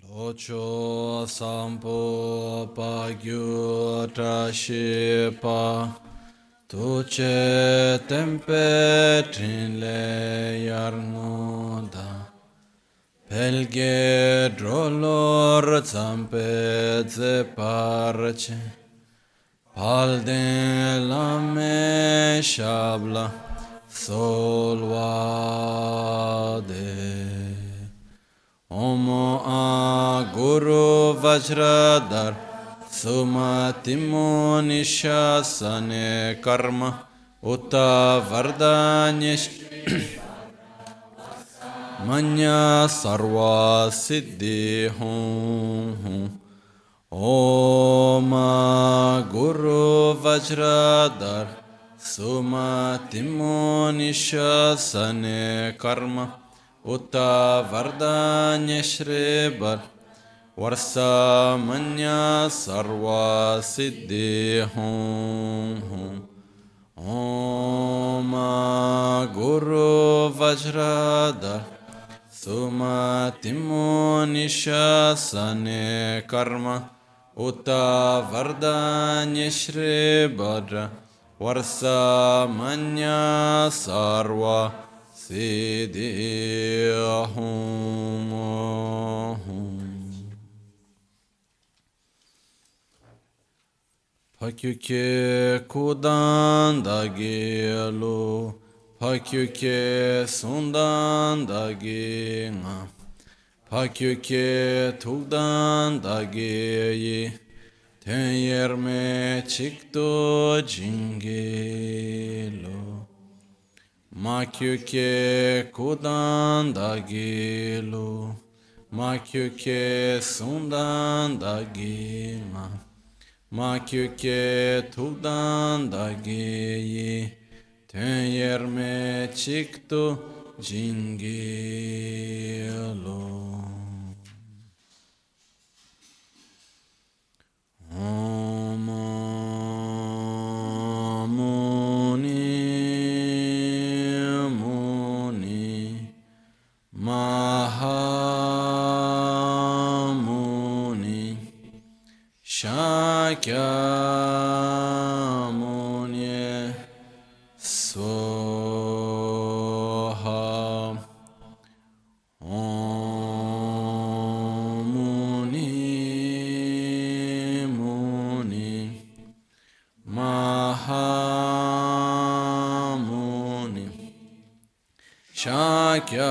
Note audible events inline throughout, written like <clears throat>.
Locho sampo pa gyu trashi pa Tuche tempe trinle yarngoda Pelge drolor zampe ze parche Palde lame shabla solvade Om A Guru Vajradhar Sumatimo Nishasane Karma Uta Vardanysh <clears throat> Manya Sarva Siddhi Hum Om Guru Vajradhar Sumatimo Nishasane Karma Uta Vardanya Shribar Varsamanya Sarva Siddhi Om Guru Vajradhar Sumatimo Nishasane Karma. Uta Vardanya Siddhihum Pakyuke kudan da gelu Pakyuke sundan da ginga Pakyuke tukdan da geyi Ten yerme çıktı cingelo Makyuke kudan da gilu, Makyuke sundan da gima, Makyuke tudan da giyi, Ten yerme çıktı cingilo. Om Mahamuni Shakyamuni Shakyamuni वाक्या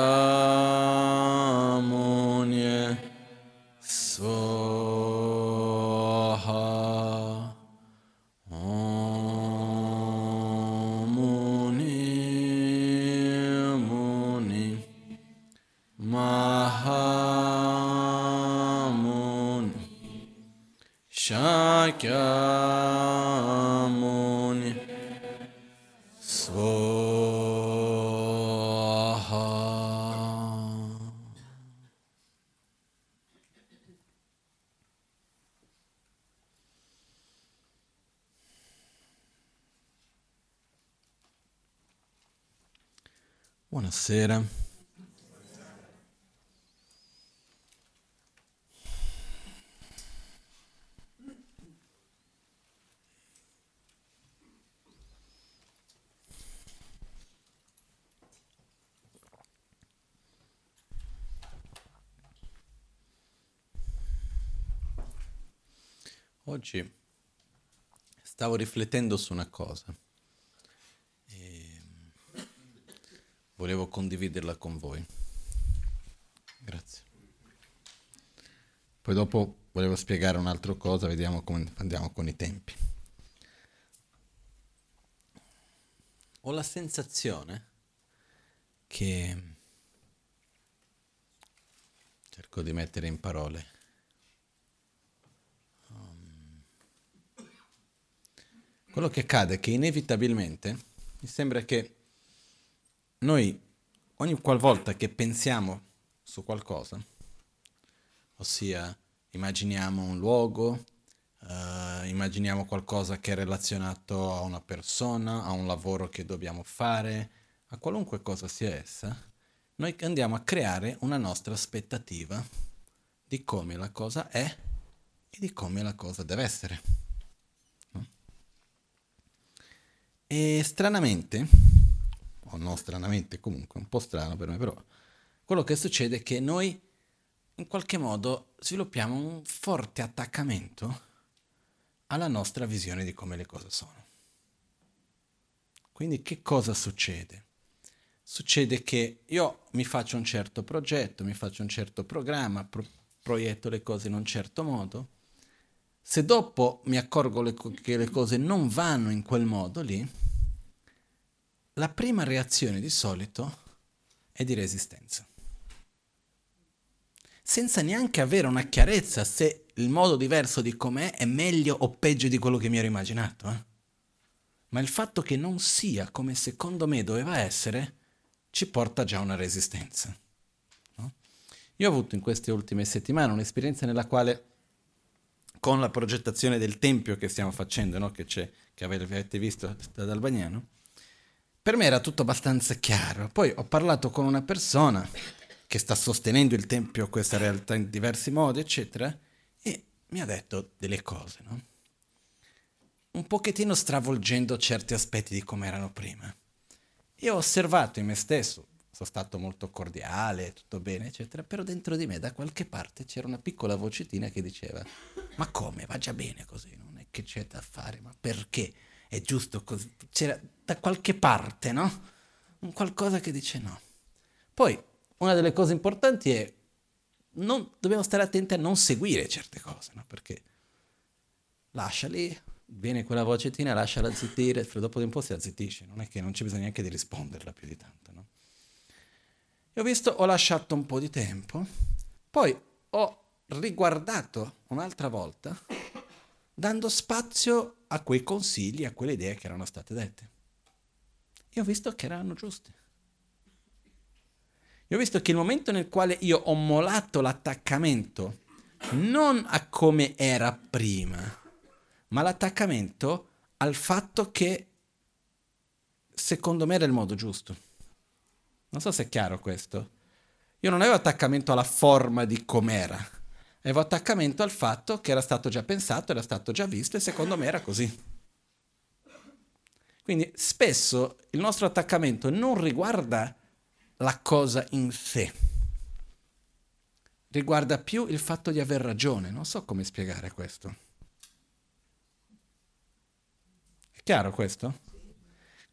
Oggi stavo riflettendo su una cosa e volevo condividerla con voi. Grazie. Poi dopo volevo spiegare un'altra cosa, vediamo come andiamo con i tempi. Ho la sensazione che cerco di mettere in parole. Quello che accade è che inevitabilmente mi sembra che noi ogni qualvolta che pensiamo su qualcosa, ossia immaginiamo un luogo, eh, immaginiamo qualcosa che è relazionato a una persona, a un lavoro che dobbiamo fare, a qualunque cosa sia essa, noi andiamo a creare una nostra aspettativa di come la cosa è e di come la cosa deve essere. No? E stranamente, o non stranamente comunque, un po' strano per me però, quello che succede è che noi in qualche modo sviluppiamo un forte attaccamento alla nostra visione di come le cose sono. Quindi che cosa succede? Succede che io mi faccio un certo progetto, mi faccio un certo programma, pro- proietto le cose in un certo modo. Se dopo mi accorgo le co- che le cose non vanno in quel modo lì, la prima reazione di solito è di resistenza. Senza neanche avere una chiarezza se il modo diverso di com'è è meglio o peggio di quello che mi ero immaginato. Eh? Ma il fatto che non sia come secondo me doveva essere ci porta già a una resistenza. No? Io ho avuto in queste ultime settimane un'esperienza nella quale con la progettazione del tempio che stiamo facendo, no? che, che avete visto da Albagnano, per me era tutto abbastanza chiaro. Poi ho parlato con una persona che sta sostenendo il tempio, questa realtà in diversi modi, eccetera, e mi ha detto delle cose, no? un pochettino stravolgendo certi aspetti di come erano prima. Io ho osservato in me stesso, sono stato molto cordiale, tutto bene, eccetera, però dentro di me da qualche parte c'era una piccola vocetina che diceva, ma come, va già bene così, non è che c'è da fare, ma perché è giusto così? C'era da qualche parte, no? Un qualcosa che dice no. Poi, una delle cose importanti è, non, dobbiamo stare attenti a non seguire certe cose, no? Perché lasciali, viene quella vocettina, lasciala zittire, dopo di un po' si azzittisce, non è che non c'è bisogno neanche di risponderla più di tanto. No? E ho visto, ho lasciato un po' di tempo, poi ho riguardato un'altra volta, dando spazio a quei consigli, a quelle idee che erano state dette. E ho visto che erano giuste. E ho visto che il momento nel quale io ho molato l'attaccamento non a come era prima, ma l'attaccamento al fatto che secondo me era il modo giusto. Non so se è chiaro questo. Io non avevo attaccamento alla forma di com'era, avevo attaccamento al fatto che era stato già pensato, era stato già visto e secondo me era così. Quindi spesso il nostro attaccamento non riguarda la cosa in sé, riguarda più il fatto di aver ragione. Non so come spiegare questo. Chiaro questo?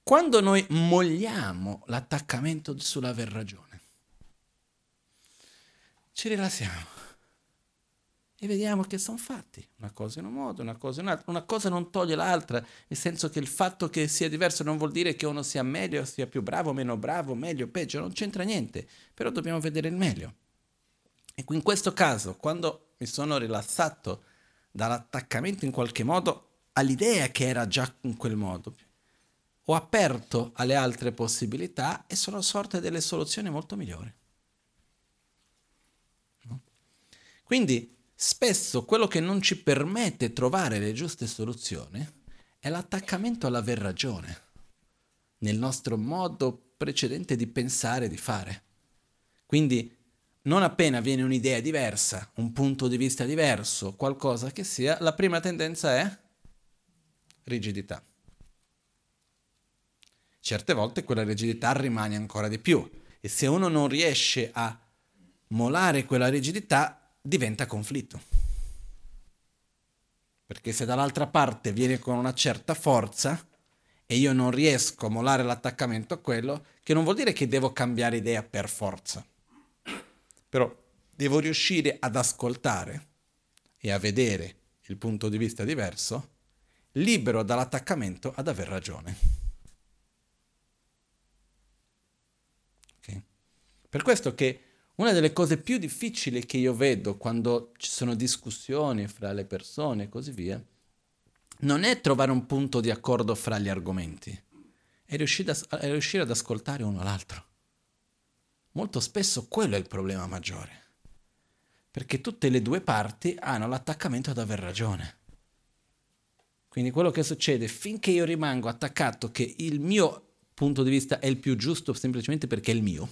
Quando noi mogliamo l'attaccamento sull'aver ragione, ci rilassiamo e vediamo che sono fatti, una cosa in un modo, una cosa in un altro, una cosa non toglie l'altra, nel senso che il fatto che sia diverso non vuol dire che uno sia meglio, sia più bravo, meno bravo, meglio, peggio, non c'entra niente, però dobbiamo vedere il meglio. E in questo caso, quando mi sono rilassato dall'attaccamento in qualche modo, all'idea che era già in quel modo. Ho aperto alle altre possibilità e sono sorte delle soluzioni molto migliori. Quindi spesso quello che non ci permette trovare le giuste soluzioni è l'attaccamento all'aver ragione nel nostro modo precedente di pensare e di fare. Quindi non appena viene un'idea diversa, un punto di vista diverso, qualcosa che sia, la prima tendenza è rigidità. Certe volte quella rigidità rimane ancora di più e se uno non riesce a molare quella rigidità diventa conflitto. Perché se dall'altra parte viene con una certa forza e io non riesco a molare l'attaccamento a quello, che non vuol dire che devo cambiare idea per forza. Però devo riuscire ad ascoltare e a vedere il punto di vista diverso libero dall'attaccamento ad aver ragione. Per questo che una delle cose più difficili che io vedo quando ci sono discussioni fra le persone e così via, non è trovare un punto di accordo fra gli argomenti, è riuscire, a, è riuscire ad ascoltare uno l'altro. Molto spesso quello è il problema maggiore, perché tutte le due parti hanno l'attaccamento ad aver ragione. Quindi quello che succede finché io rimango attaccato che il mio punto di vista è il più giusto semplicemente perché è il mio,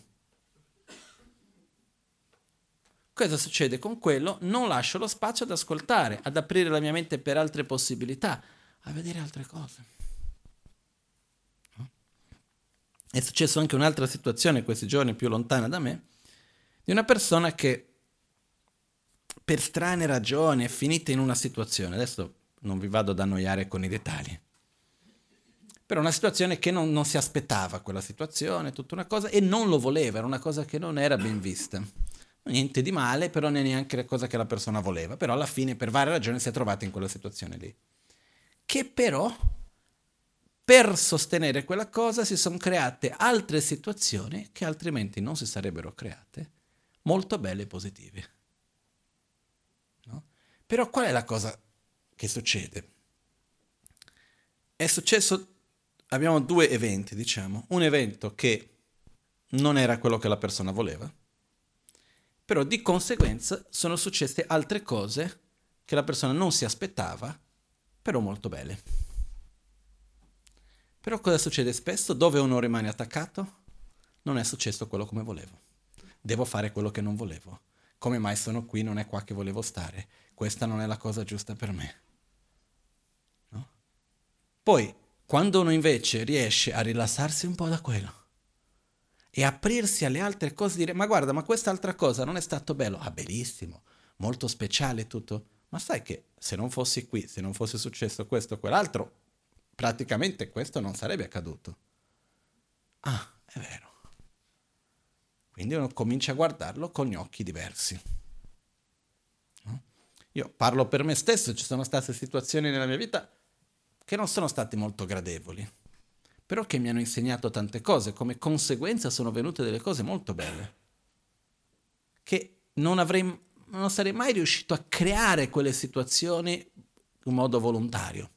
Cosa succede con quello? Non lascio lo spazio ad ascoltare, ad aprire la mia mente per altre possibilità, a vedere altre cose. È successo anche un'altra situazione questi giorni più lontana da me, di una persona che per strane ragioni è finita in una situazione, adesso non vi vado ad annoiare con i dettagli, però una situazione che non, non, si aspettava quella situazione, tutta una cosa, e non lo voleva, era una cosa che non era ben vista. Niente di male, però non è neanche la cosa che la persona voleva, però alla fine per varie ragioni si è trovata in quella situazione lì. Che però, per sostenere quella cosa, si sono create altre situazioni che altrimenti non si sarebbero create, molto belle e positive. No? Però qual è la cosa che succede? È successo abbiamo due eventi, diciamo. Un evento che non era quello che la persona voleva, però di conseguenza sono successe altre cose che la persona non si aspettava, però molto belle. Però cosa succede spesso? Dove uno rimane attaccato? Non è successo quello come volevo. Devo fare quello che non volevo. Come mai sono qui? Non è qua che volevo stare. Questa non è la cosa giusta per me. No? Poi quando uno invece riesce a rilassarsi un po' da quello e aprirsi alle altre cose, dire ma guarda, ma quest'altra cosa non è stato bello, ah bellissimo, molto speciale tutto, ma sai che se non fossi qui, se non fosse successo questo o quell'altro, praticamente questo non sarebbe accaduto. Ah, è vero. Quindi uno comincia a guardarlo con gli occhi diversi. Io parlo per me stesso, ci sono state situazioni nella mia vita che non sono stati molto gradevoli, però che mi hanno insegnato tante cose, come conseguenza sono venute delle cose molto belle, che non, avrei, non sarei mai riuscito a creare quelle situazioni in modo volontario.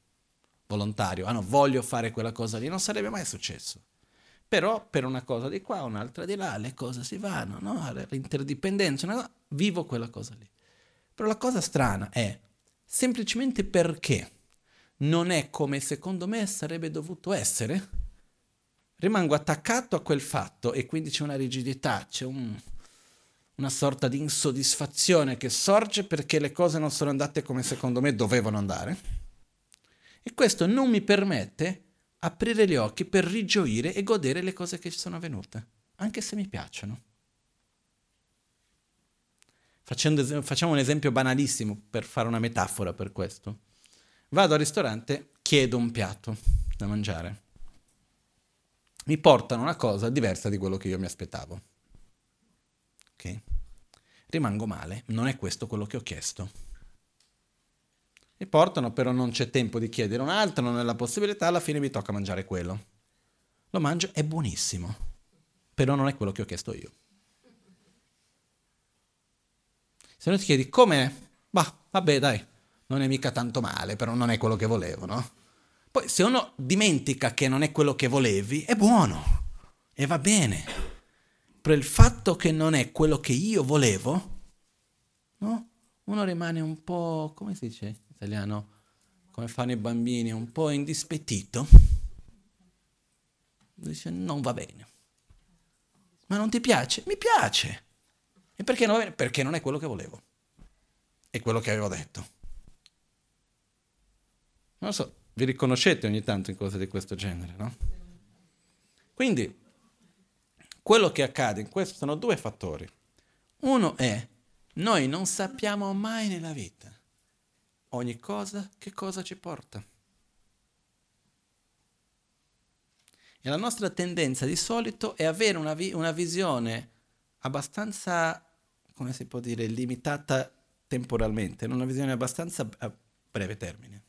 Volontario, ah no, voglio fare quella cosa lì, non sarebbe mai successo. Però per una cosa di qua, un'altra di là, le cose si vanno, no? L'interdipendenza, no? vivo quella cosa lì. Però la cosa strana è semplicemente perché non è come secondo me sarebbe dovuto essere, rimango attaccato a quel fatto e quindi c'è una rigidità, c'è un, una sorta di insoddisfazione che sorge perché le cose non sono andate come secondo me dovevano andare. E questo non mi permette aprire gli occhi per rigioire e godere le cose che ci sono avvenute, anche se mi piacciono. Facendo, facciamo un esempio banalissimo per fare una metafora per questo. Vado al ristorante, chiedo un piatto da mangiare. Mi portano una cosa diversa di quello che io mi aspettavo. Ok? Rimango male, non è questo quello che ho chiesto. Mi portano, però non c'è tempo di chiedere un altro, non è la possibilità, alla fine mi tocca mangiare quello. Lo mangio, è buonissimo, però non è quello che ho chiesto io. Se non ti chiedi com'è, bah, vabbè dai, non è mica tanto male, però non è quello che volevo, no? Poi se uno dimentica che non è quello che volevi, è buono e va bene. Per il fatto che non è quello che io volevo, no? Uno rimane un po', come si dice in italiano? Come fanno i bambini, un po' indispettito. Dice non va bene. Ma non ti piace? Mi piace. E perché non va bene? Perché non è quello che volevo. È quello che avevo detto. Non so, vi riconoscete ogni tanto in cose di questo genere, no? Quindi, quello che accade in questo sono due fattori. Uno è, noi non sappiamo mai nella vita ogni cosa che cosa ci porta. E la nostra tendenza di solito è avere una, vi- una visione abbastanza, come si può dire, limitata temporalmente, una visione abbastanza a breve termine.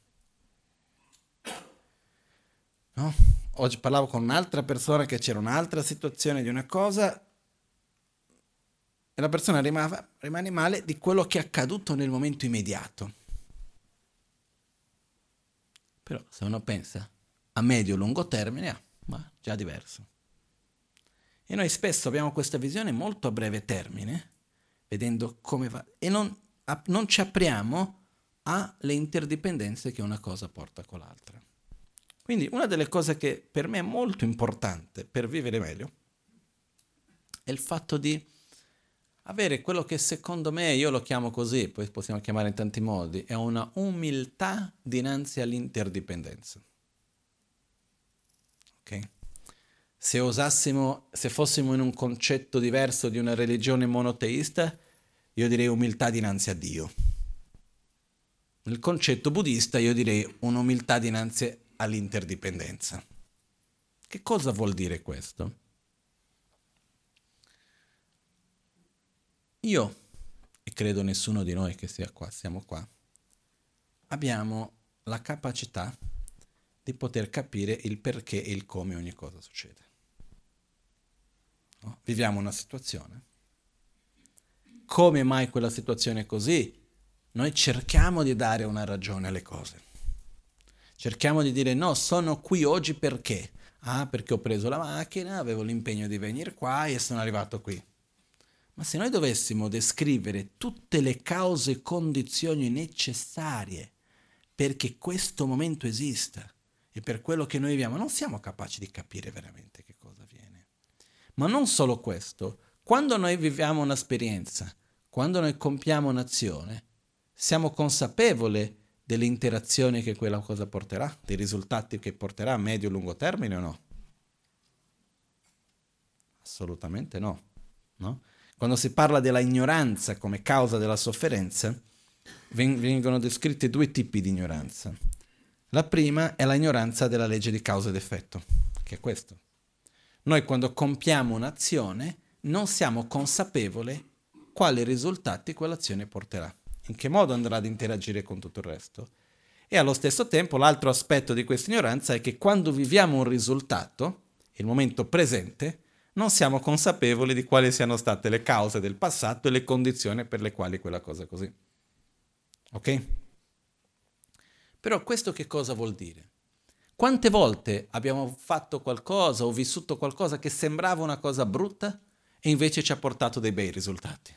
No? Oggi parlavo con un'altra persona che c'era un'altra situazione di una cosa e la persona rimava, rimane male di quello che è accaduto nel momento immediato. Però se uno pensa a medio-lungo termine, ah, ma già diverso. E noi spesso abbiamo questa visione molto a breve termine, vedendo come va, e non, non ci apriamo alle interdipendenze che una cosa porta con l'altra. Quindi una delle cose che per me è molto importante per vivere meglio è il fatto di avere quello che secondo me, io lo chiamo così, poi possiamo chiamare in tanti modi, è una umiltà dinanzi all'interdipendenza. Ok? Se usassimo, se fossimo in un concetto diverso di una religione monoteista, io direi umiltà dinanzi a Dio. Nel concetto buddista io direi un'umiltà dinanzi all'interdipendenza. Che cosa vuol dire questo? Io, e credo nessuno di noi che sia qua, siamo qua, abbiamo la capacità di poter capire il perché e il come ogni cosa succede. No? Viviamo una situazione. Come mai quella situazione è così? Noi cerchiamo di dare una ragione alle cose. Cerchiamo di dire no, sono qui oggi perché? Ah, perché ho preso la macchina, avevo l'impegno di venire qua e sono arrivato qui. Ma se noi dovessimo descrivere tutte le cause e condizioni necessarie perché questo momento esista e per quello che noi viviamo, non siamo capaci di capire veramente che cosa avviene. Ma non solo questo, quando noi viviamo un'esperienza, quando noi compiamo un'azione, siamo consapevoli delle interazioni che quella cosa porterà, dei risultati che porterà a medio e lungo termine o no? Assolutamente no. no? Quando si parla della ignoranza come causa della sofferenza, vengono descritti due tipi di ignoranza. La prima è l'ignoranza della legge di causa ed effetto, che è questo. Noi quando compiamo un'azione non siamo consapevoli quali risultati quell'azione porterà, in che modo andrà ad interagire con tutto il resto. E allo stesso tempo l'altro aspetto di questa ignoranza è che quando viviamo un risultato, il momento presente, non siamo consapevoli di quali siano state le cause del passato e le condizioni per le quali quella cosa è così. Ok? Però questo che cosa vuol dire? Quante volte abbiamo fatto qualcosa o vissuto qualcosa che sembrava una cosa brutta e invece ci ha portato dei bei risultati,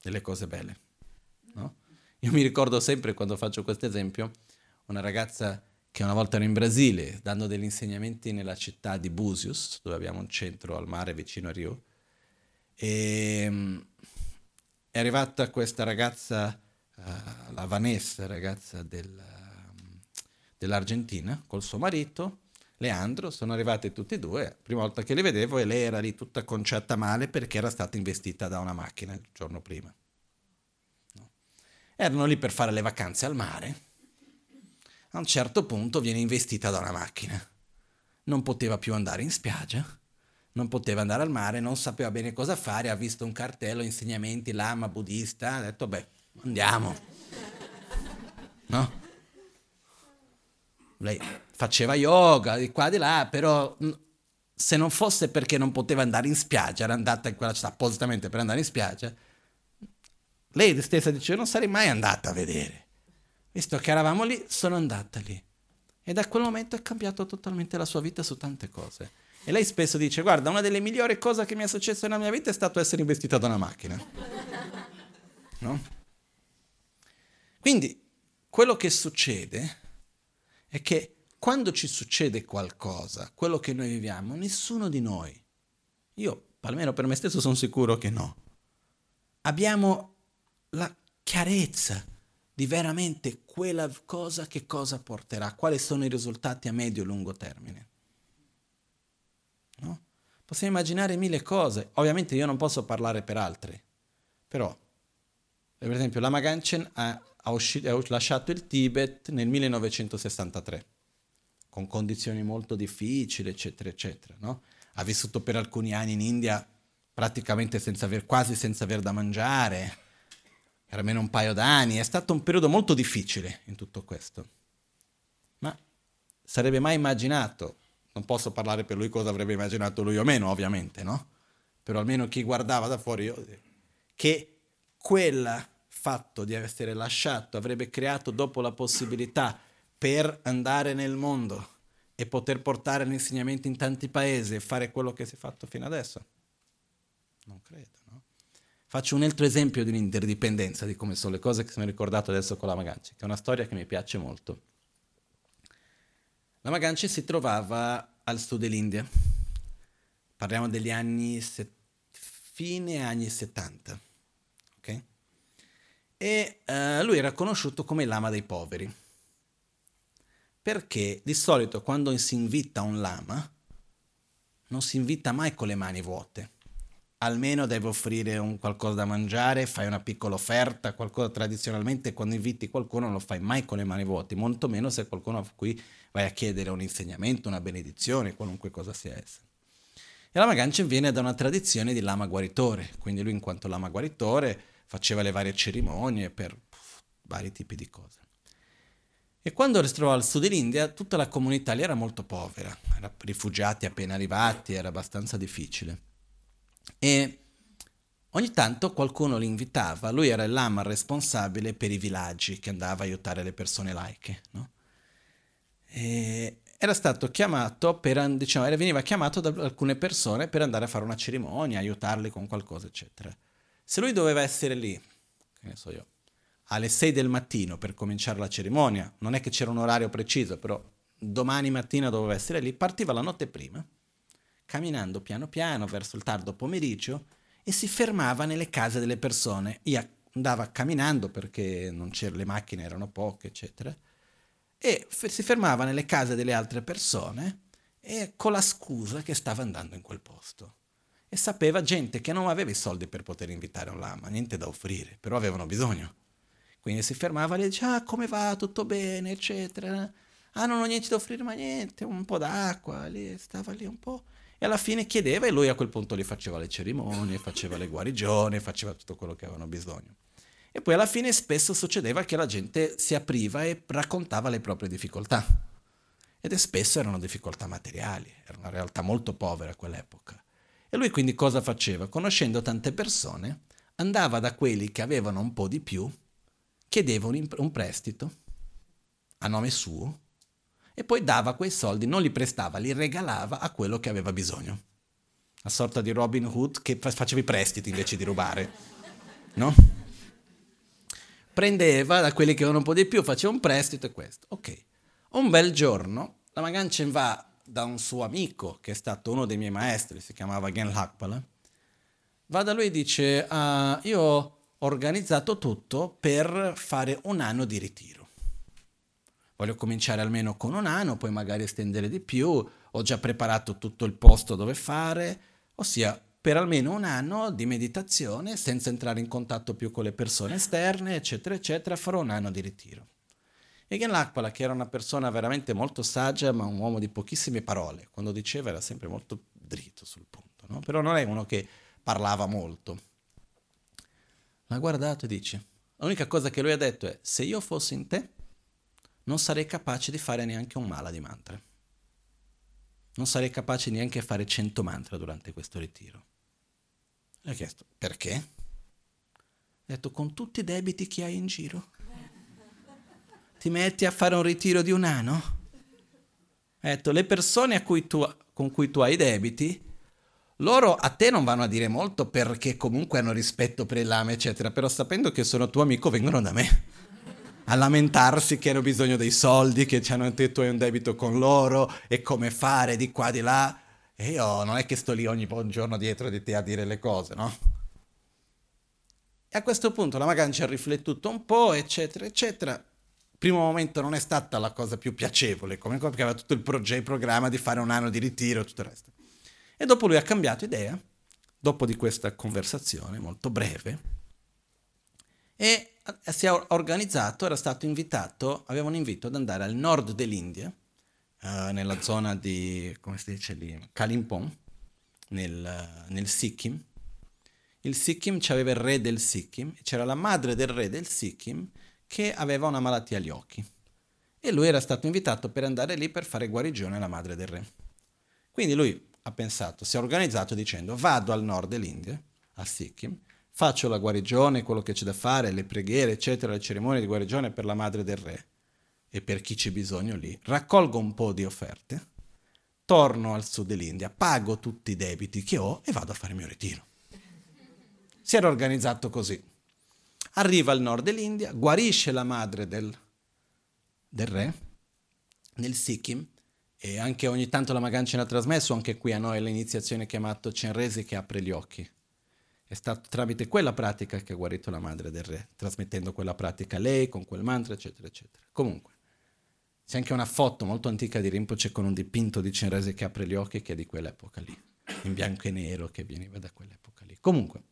delle cose belle? Io mi ricordo sempre quando faccio questo esempio, una ragazza che una volta ero in Brasile dando degli insegnamenti nella città di Busius, dove abbiamo un centro al mare vicino a Rio, e mm, è arrivata questa ragazza, uh, la Vanessa, ragazza del, um, dell'Argentina, col suo marito, Leandro, sono arrivati tutti e due, la prima volta che li vedevo e lei era lì tutta conciata male perché era stata investita da una macchina il giorno prima. No. Erano lì per fare le vacanze al mare a un certo punto viene investita da una macchina. Non poteva più andare in spiaggia, non poteva andare al mare, non sapeva bene cosa fare, ha visto un cartello, insegnamenti, lama, buddista, ha detto, beh, andiamo. No? Lei faceva yoga di qua e di là, però se non fosse perché non poteva andare in spiaggia, era andata in quella città appositamente per andare in spiaggia, lei stessa diceva non sarei mai andata a vedere. Visto che eravamo lì, sono andata lì. E da quel momento è cambiato totalmente la sua vita su tante cose. E lei spesso dice, guarda, una delle migliori cose che mi è successo nella mia vita è stato essere investita da una macchina. <laughs> No? Quindi, quello che succede è che quando ci succede qualcosa, quello che noi viviamo, nessuno di noi, io almeno per me stesso sono sicuro che no, abbiamo la chiarezza di veramente quella cosa che cosa porterà, quali sono i risultati a medio e lungo termine. No? Possiamo immaginare mille cose, ovviamente io non posso parlare per altri, però per esempio Lama Ganchen ha, ha, usci- ha lasciato il Tibet nel 1963 con condizioni molto difficili, eccetera, eccetera. No? Ha vissuto per alcuni anni in India praticamente senza aver, quasi senza aver da mangiare, era almeno un paio d'anni, è stato un periodo molto difficile in tutto questo. Ma sarebbe mai immaginato, non posso parlare per lui cosa avrebbe immaginato lui o meno, ovviamente, no? Però almeno chi guardava da fuori, io, che quel fatto di essere lasciato avrebbe creato dopo la possibilità per andare nel mondo e poter portare l'insegnamento in tanti paesi e fare quello che si è fatto fino adesso? Non credo. Faccio un altro esempio di un'interdipendenza, di come sono le cose che sono ricordato adesso con la Maganci, che è una storia che mi piace molto. La Maganci si trovava al sud dell'India. Parliamo degli anni fine anni 70. Okay? E uh, lui era conosciuto come lama dei poveri. Perché di solito quando si invita un lama, non si invita mai con le mani vuote. Almeno deve offrire un qualcosa da mangiare, fai una piccola offerta, qualcosa tradizionalmente quando inviti qualcuno non lo fai mai con le mani vuote, molto meno se qualcuno a cui vai a chiedere un insegnamento, una benedizione, qualunque cosa sia essa. E la Maganchen viene da una tradizione di lama guaritore, quindi lui in quanto lama guaritore faceva le varie cerimonie per vari tipi di cose. E quando trovò al sud dell'India, tutta la comunità lì era molto povera, era rifugiati appena arrivati, era abbastanza difficile. E ogni tanto qualcuno li invitava, lui era il lama responsabile per i villaggi che andava a aiutare le persone laiche. No? E era stato chiamato per, diciamo, veniva chiamato da alcune persone per andare a fare una cerimonia, aiutarli con qualcosa, eccetera. Se lui doveva essere lì, che ne so io, alle 6 del mattino per cominciare la cerimonia, non è che c'era un orario preciso, però domani mattina doveva essere lì, partiva la notte prima, camminando piano piano verso il tardo pomeriggio e si fermava nelle case delle persone. Io andava camminando perché le macchine, erano poche, eccetera, e f- si fermava nelle case delle altre persone e con la scusa che stava andando in quel posto. E sapeva gente che non aveva i soldi per poter invitare un lama, niente da offrire, però avevano bisogno. Quindi si fermava e diceva, ah, come va, tutto bene, eccetera. Ah, non ho niente da offrire, ma niente, un po' d'acqua, lì, stava lì un po'. E alla fine chiedeva e lui a quel punto gli faceva le cerimonie, faceva le guarigioni, faceva tutto quello che avevano bisogno. E poi alla fine spesso succedeva che la gente si apriva e raccontava le proprie difficoltà. Ed spesso erano difficoltà materiali, era una realtà molto povera a quell'epoca. E lui quindi cosa faceva? Conoscendo tante persone, andava da quelli che avevano un po' di più chiedeva un, imp- un prestito a nome suo e poi dava quei soldi, non li prestava, li regalava a quello che aveva bisogno. Una sorta di Robin Hood che faceva i prestiti invece di rubare, no? Prendeva da quelli che avevano un po' di più, faceva un prestito e questo. Ok. Un bel giorno la Maganchen va da un suo amico, che è stato uno dei miei maestri, si chiamava Gen Lakpala, va da lui e dice, uh, io organizzato tutto per fare un anno di ritiro. Voglio cominciare almeno con un anno, poi magari estendere di più, ho già preparato tutto il posto dove fare, ossia per almeno un anno di meditazione senza entrare in contatto più con le persone esterne, eccetera, eccetera, farò un anno di ritiro. E Gen Lakpala, che era una persona veramente molto saggia, ma un uomo di pochissime parole, quando diceva era sempre molto dritto sul punto, no? però non è uno che parlava molto. L'ha guardato e dice, l'unica cosa che lui ha detto è, se io fossi in te, non sarei capace di fare neanche un mala di mantra. Non sarei capace neanche di fare cento mantra durante questo ritiro. Le ha chiesto, perché? Ha detto, con tutti i debiti che hai in giro? <laughs> Ti metti a fare un ritiro di un anno? Ha detto, le persone tu, con cui tu hai debiti loro a te non vanno a dire molto perché comunque hanno rispetto per il lame, eccetera, però sapendo che sono tuo amico vengono da me a lamentarsi che hanno bisogno dei soldi, che ci hanno detto hai un debito con loro e come fare di qua, di là. E io non è che sto lì ogni giorno dietro di te a dire le cose, no? E a questo punto la Magan ci ha riflettuto un po', eccetera, eccetera. Primo momento non è stata la cosa più piacevole, come perché aveva tutto il, progetto, il programma di fare un anno di ritiro e tutto il resto. E dopo lui ha cambiato idea, dopo di questa conversazione molto breve, e si è organizzato, era stato invitato, aveva un invito ad andare al nord dell'India, uh, nella zona di, come si dice lì, Kalimpong, nel, nel Sikkim. Il Sikkim c'aveva il re del Sikkim, c'era la madre del re del Sikkim che aveva una malattia agli occhi. E lui era stato invitato per andare lì per fare guarigione alla madre del re. Quindi lui ha pensato, si è organizzato dicendo vado al nord dell'India, a Sikkim, faccio la guarigione, quello che c'è da fare, le preghiere, eccetera, le cerimonie di guarigione per la madre del re e per chi c'è bisogno lì, raccolgo un po' di offerte, torno al sud dell'India, pago tutti i debiti che ho e vado a fare il mio ritiro. Si era organizzato così. Arriva al nord dell'India, guarisce la madre del, del re nel Sikkim e anche ogni tanto la Magan ce l'ha trasmesso, anche qui a noi l'iniziazione chiamato Cenresi che apre gli occhi. È stato tramite quella pratica che ha guarito la madre del re, trasmettendo quella pratica a lei, con quel mantra, eccetera, eccetera. Comunque, c'è anche una foto molto antica di Rinpoche con un dipinto di Cenrese che apre gli occhi che è di quell'epoca lì, in bianco e nero che veniva da quell'epoca lì. Comunque,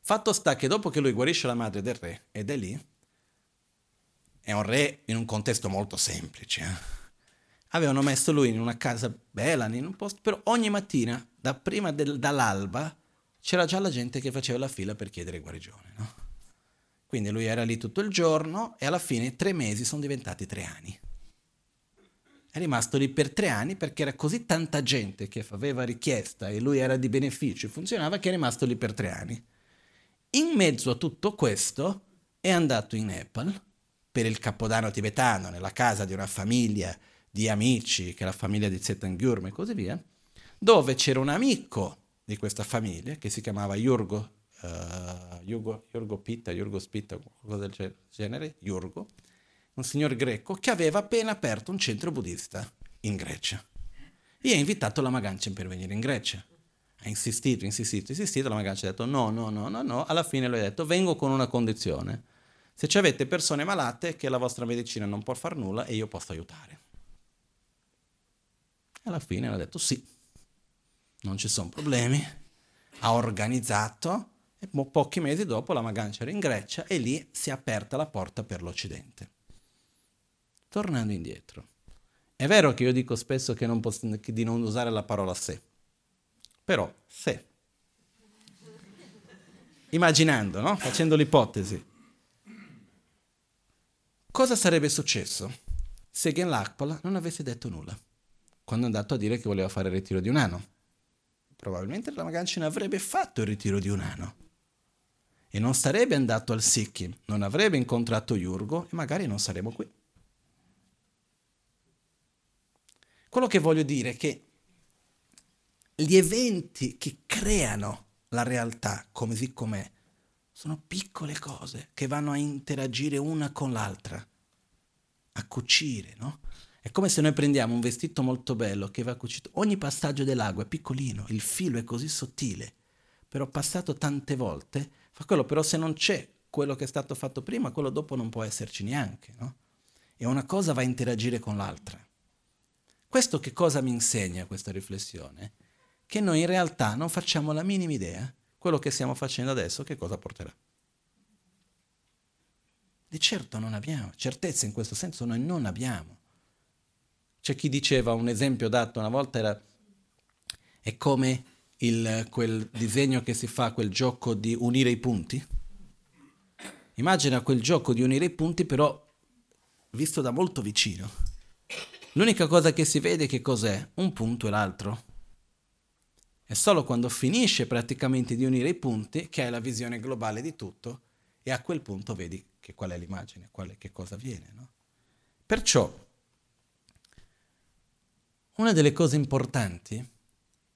fatto sta che dopo che lui guarisce la madre del re, ed è lì, è un re in un contesto molto semplice. Eh? Avevano messo lui in una casa bella, in un posto, però ogni mattina, da prima del, dall'alba, c'era già la gente che faceva la fila per chiedere guarigione. No? Quindi lui era lì tutto il giorno e alla fine tre mesi sono diventati tre anni. È rimasto lì per tre anni perché era così tanta gente che aveva richiesta e lui era di beneficio, funzionava che è rimasto lì per tre anni. In mezzo a tutto questo è andato in Nepal per il Capodanno tibetano, nella casa di una famiglia di amici, che è la famiglia di Zetangyurm e così via, dove c'era un amico di questa famiglia che si chiamava Yurgo, uh, Yurgo, Yurgo Pitta, Yurgo Spitta, qualcosa del genere, Yurgo, un signor greco che aveva appena aperto un centro buddista in Grecia e ha invitato la Maganchen per venire in Grecia. Ha insistito, insistito, insistito, la Maganchen ha detto no, no, no, no, no, alla fine lui ha detto vengo con una condizione, se avete persone malate che la vostra medicina non può fare nulla e io posso aiutare. Alla fine ha detto sì, non ci sono problemi, ha organizzato e po- pochi mesi dopo la Magancia era in Grecia e lì si è aperta la porta per l'Occidente. Tornando indietro, è vero che io dico spesso che non posso, di non usare la parola se, però se. Immaginando, no? facendo l'ipotesi, cosa sarebbe successo se Gen Lakpala non avesse detto nulla? quando è andato a dire che voleva fare il ritiro di un anno. Probabilmente la Magancina avrebbe fatto il ritiro di un anno e non sarebbe andato al Sikkim, non avrebbe incontrato Yurgo e magari non saremmo qui. Quello che voglio dire è che gli eventi che creano la realtà così com'è sono piccole cose che vanno a interagire una con l'altra, a cucire, no? È come se noi prendiamo un vestito molto bello che va cucito. Ogni passaggio dell'acqua è piccolino, il filo è così sottile, però passato tante volte fa quello, però se non c'è quello che è stato fatto prima, quello dopo non può esserci neanche, no? E una cosa va a interagire con l'altra. Questo che cosa mi insegna questa riflessione? Che noi in realtà non facciamo la minima idea quello che stiamo facendo adesso che cosa porterà. Di certo non abbiamo, certezza in questo senso noi non abbiamo. C'è chi diceva, un esempio dato una volta era, è come il, quel disegno che si fa, quel gioco di unire i punti. Immagina quel gioco di unire i punti però visto da molto vicino. L'unica cosa che si vede che cos'è? Un punto e l'altro. È solo quando finisce praticamente di unire i punti che hai la visione globale di tutto e a quel punto vedi che qual è l'immagine, qual è, che cosa avviene. No? Perciò una delle cose importanti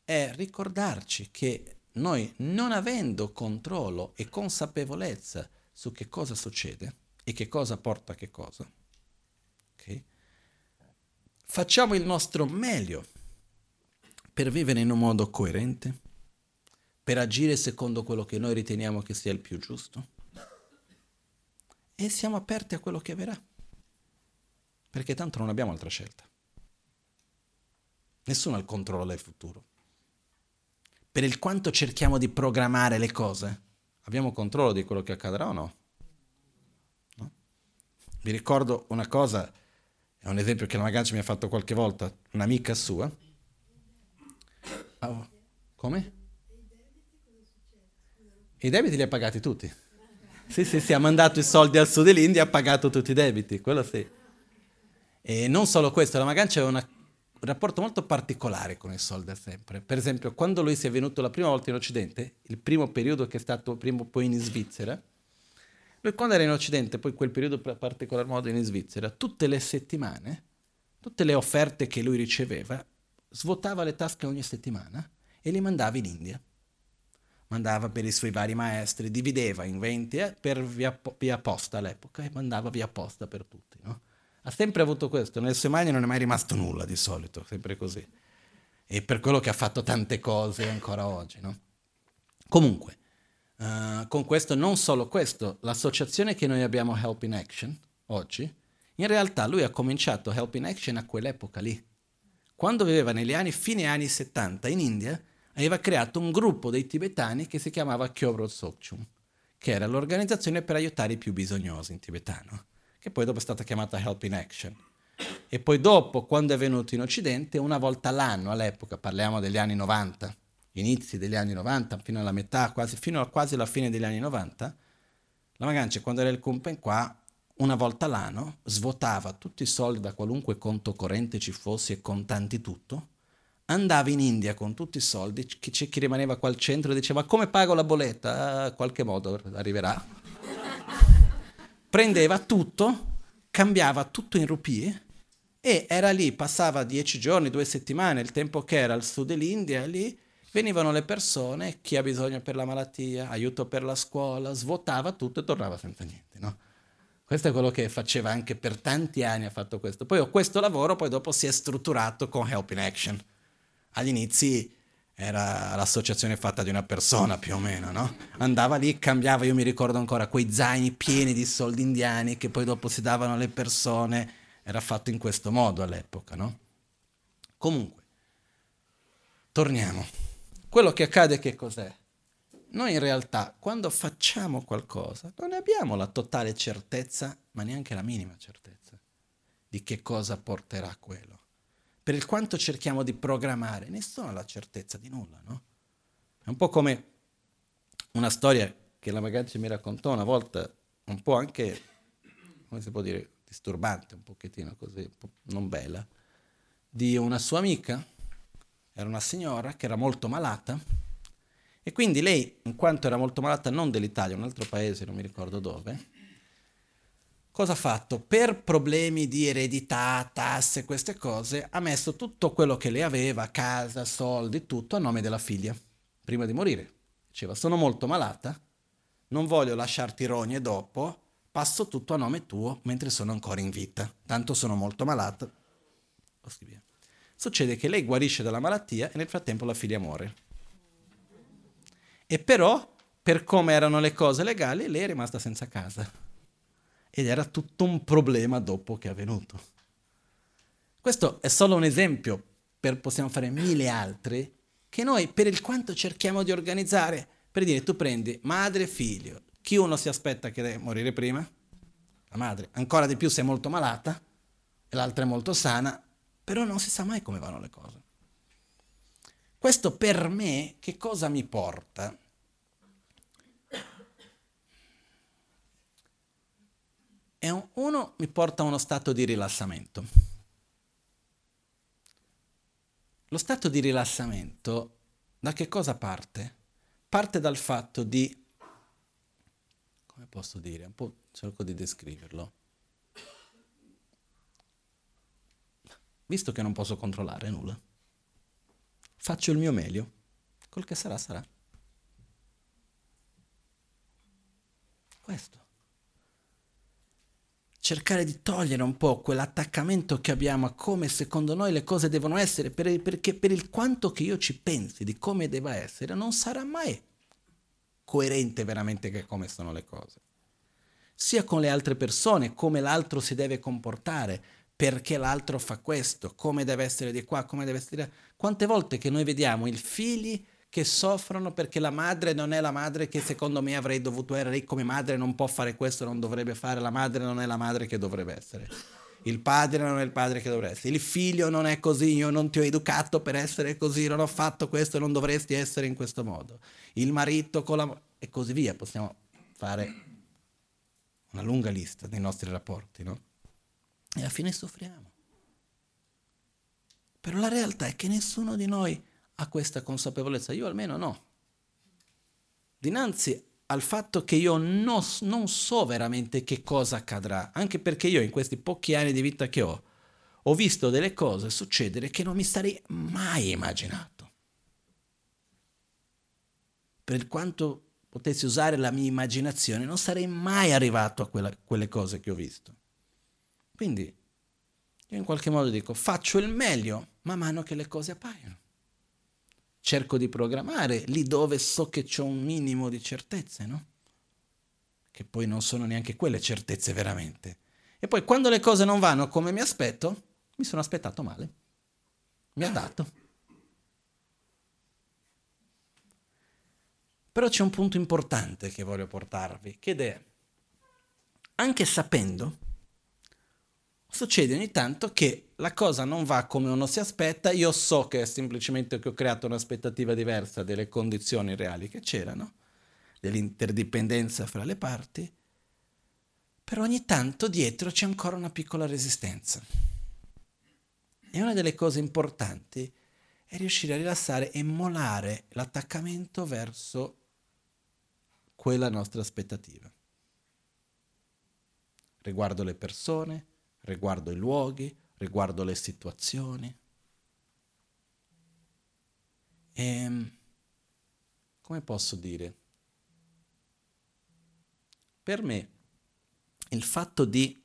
è ricordarci che noi, non avendo controllo e consapevolezza su che cosa succede e che cosa porta a che cosa, okay, facciamo il nostro meglio per vivere in un modo coerente, per agire secondo quello che noi riteniamo che sia il più giusto e siamo aperti a quello che verrà, perché tanto non abbiamo altra scelta. Nessuno ha il controllo del futuro. Per il quanto cerchiamo di programmare le cose, abbiamo controllo di quello che accadrà o no? no? Vi ricordo una cosa, è un esempio che la Magancia mi ha fatto qualche volta, un'amica sua. Oh, come? I debiti li ha pagati tutti. Sì, sì, sì, ha mandato i soldi al sud dell'India ha pagato tutti i debiti, quello sì. E non solo questo, la Magancia aveva una un rapporto molto particolare con il sol da sempre. Per esempio, quando lui si è venuto la prima volta in Occidente, il primo periodo che è stato prima poi in Svizzera, lui quando era in Occidente, poi quel periodo in particolar modo in Svizzera, tutte le settimane, tutte le offerte che lui riceveva, svuotava le tasche ogni settimana e le mandava in India. Mandava per i suoi vari maestri, divideva in 20 eh, per via, via posta all'epoca e mandava via posta per tutti. Ha sempre avuto questo, nelle sue mani non è mai rimasto nulla di solito, sempre così. E per quello che ha fatto tante cose ancora oggi, no? Comunque, uh, con questo non solo questo, l'associazione che noi abbiamo Help in Action oggi, in realtà lui ha cominciato Help in Action a quell'epoca lì. Quando viveva negli anni, fine anni 70 in India, aveva creato un gruppo dei tibetani che si chiamava Kyobro Sokchum, che era l'organizzazione per aiutare i più bisognosi in tibetano, che poi dopo è stata chiamata Help in Action. E poi dopo, quando è venuto in Occidente, una volta l'anno all'epoca, parliamo degli anni 90, inizi degli anni 90, fino alla metà, quasi, fino a quasi la fine degli anni 90, la Magancia quando era il Kumpen qua una volta l'anno svuotava tutti i soldi da qualunque conto corrente ci fosse e contanti tutto, andava in India con tutti i soldi, chi, chi rimaneva qua al centro diceva come pago la bolletta? Ah, qualche modo arriverà. Prendeva tutto, cambiava tutto in rupie e era lì, passava dieci giorni, due settimane, il tempo che era al sud dell'India, lì venivano le persone, chi ha bisogno per la malattia, aiuto per la scuola, svuotava tutto e tornava senza niente, no? Questo è quello che faceva anche per tanti anni, ha fatto questo. Poi ho questo lavoro, poi dopo si è strutturato con Help in Action. Agli inizi era l'associazione fatta di una persona più o meno, no? Andava lì, cambiava, io mi ricordo ancora quei zaini pieni di soldi indiani che poi dopo si davano alle persone, era fatto in questo modo all'epoca, no? Comunque, torniamo. Quello che accade che cos'è? Noi in realtà quando facciamo qualcosa non abbiamo la totale certezza, ma neanche la minima certezza, di che cosa porterà quello. Per il quanto cerchiamo di programmare, nessuno ha la certezza di nulla, no? È un po' come una storia che la ragazza mi raccontò una volta, un po' anche, come si può dire, disturbante, un pochettino così, un po non bella, di una sua amica, era una signora che era molto malata, e quindi lei, in quanto era molto malata non dell'Italia, un altro paese, non mi ricordo dove, cosa ha fatto? Per problemi di eredità, tasse, queste cose, ha messo tutto quello che lei aveva, casa, soldi, tutto a nome della figlia, prima di morire. Diceva, sono molto malata, non voglio lasciarti rogne dopo, passo tutto a nome tuo mentre sono ancora in vita. Tanto sono molto malata. Succede che lei guarisce dalla malattia e nel frattempo la figlia muore. E però, per come erano le cose legali, lei è rimasta senza casa. Ed era tutto un problema dopo che è avvenuto. Questo è solo un esempio, per, possiamo fare mille altri, che noi per il quanto cerchiamo di organizzare, per dire tu prendi madre e figlio, chi uno si aspetta che deve morire prima? La madre, ancora di più se è molto malata e l'altra è molto sana, però non si sa mai come vanno le cose. Questo per me che cosa mi porta? Uno mi porta a uno stato di rilassamento. Lo stato di rilassamento da che cosa parte? Parte dal fatto di, come posso dire, un po' cerco di descriverlo. Visto che non posso controllare nulla, faccio il mio meglio, quel che sarà sarà. Questo. Cercare di togliere un po' quell'attaccamento che abbiamo a come secondo noi le cose devono essere, per, perché per il quanto che io ci pensi di come deve essere, non sarà mai coerente veramente che come sono le cose. Sia con le altre persone, come l'altro si deve comportare, perché l'altro fa questo, come deve essere di qua, come deve essere di là. Quante volte che noi vediamo i figli che soffrono perché la madre non è la madre che secondo me avrei dovuto essere, come madre non può fare questo, non dovrebbe fare, la madre non è la madre che dovrebbe essere. Il padre non è il padre che dovrebbe essere, il figlio non è così, io non ti ho educato per essere così, non ho fatto questo, non dovresti essere in questo modo. Il marito con la... e così via, possiamo fare una lunga lista dei nostri rapporti, no? E alla fine soffriamo. Però la realtà è che nessuno di noi ha questa consapevolezza, io almeno no. Dinanzi al fatto che io no, non so veramente che cosa accadrà, anche perché io in questi pochi anni di vita che ho, ho visto delle cose succedere che non mi sarei mai immaginato. Per quanto potessi usare la mia immaginazione, non sarei mai arrivato a quella, quelle cose che ho visto. Quindi io in qualche modo dico, faccio il meglio man mano che le cose appaiono. Cerco di programmare lì dove so che c'è un minimo di certezze, no? Che poi non sono neanche quelle certezze veramente. E poi quando le cose non vanno come mi aspetto, mi sono aspettato male. Mi ha dato. Però c'è un punto importante che voglio portarvi, che è, anche sapendo, succede ogni tanto che la cosa non va come uno si aspetta, io so che è semplicemente che ho creato un'aspettativa diversa delle condizioni reali che c'erano, dell'interdipendenza fra le parti, però ogni tanto dietro c'è ancora una piccola resistenza. E una delle cose importanti è riuscire a rilassare e molare l'attaccamento verso quella nostra aspettativa. Riguardo le persone, riguardo i luoghi, riguardo le situazioni. E ehm, come posso dire? Per me il fatto di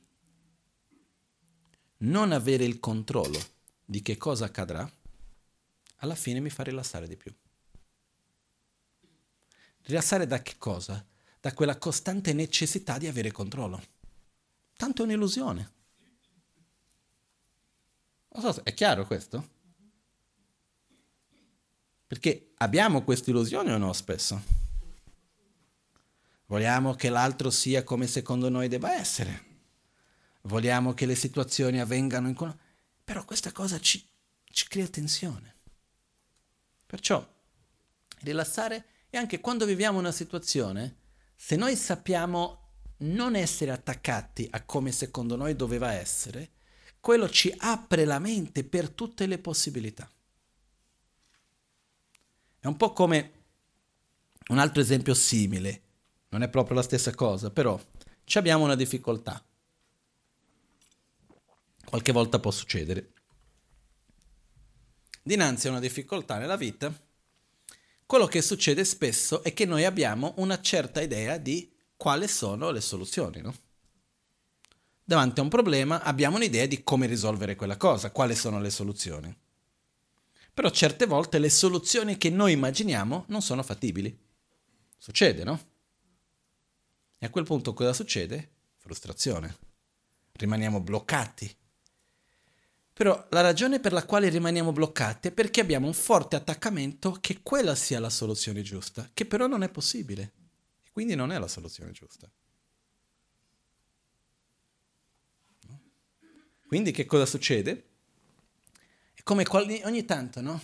non avere il controllo di che cosa accadrà, alla fine mi fa rilassare di più. Rilassare da che cosa? Da quella costante necessità di avere controllo. Tanto è un'illusione. Non so, è chiaro questo? Perché abbiamo questa illusione o no spesso? Vogliamo che l'altro sia come secondo noi debba essere. Vogliamo che le situazioni avvengano in... Però questa cosa ci, ci crea tensione. Perciò rilassare e anche quando viviamo una situazione, se noi sappiamo non essere attaccati a come secondo noi doveva essere, quello ci apre la mente per tutte le possibilità. È un po' come un altro esempio simile, non è proprio la stessa cosa, però ci abbiamo una difficoltà. Qualche volta può succedere. Dinanzi a una difficoltà nella vita, quello che succede spesso è che noi abbiamo una certa idea di quali sono le soluzioni, no? Davanti a un problema abbiamo un'idea di come risolvere quella cosa, quali sono le soluzioni. Però certe volte le soluzioni che noi immaginiamo non sono fattibili. Succede, no? E a quel punto cosa succede? Frustrazione. Rimaniamo bloccati. Però la ragione per la quale rimaniamo bloccati è perché abbiamo un forte attaccamento che quella sia la soluzione giusta, che però non è possibile. E quindi non è la soluzione giusta. Quindi che cosa succede? È come ogni tanto, no?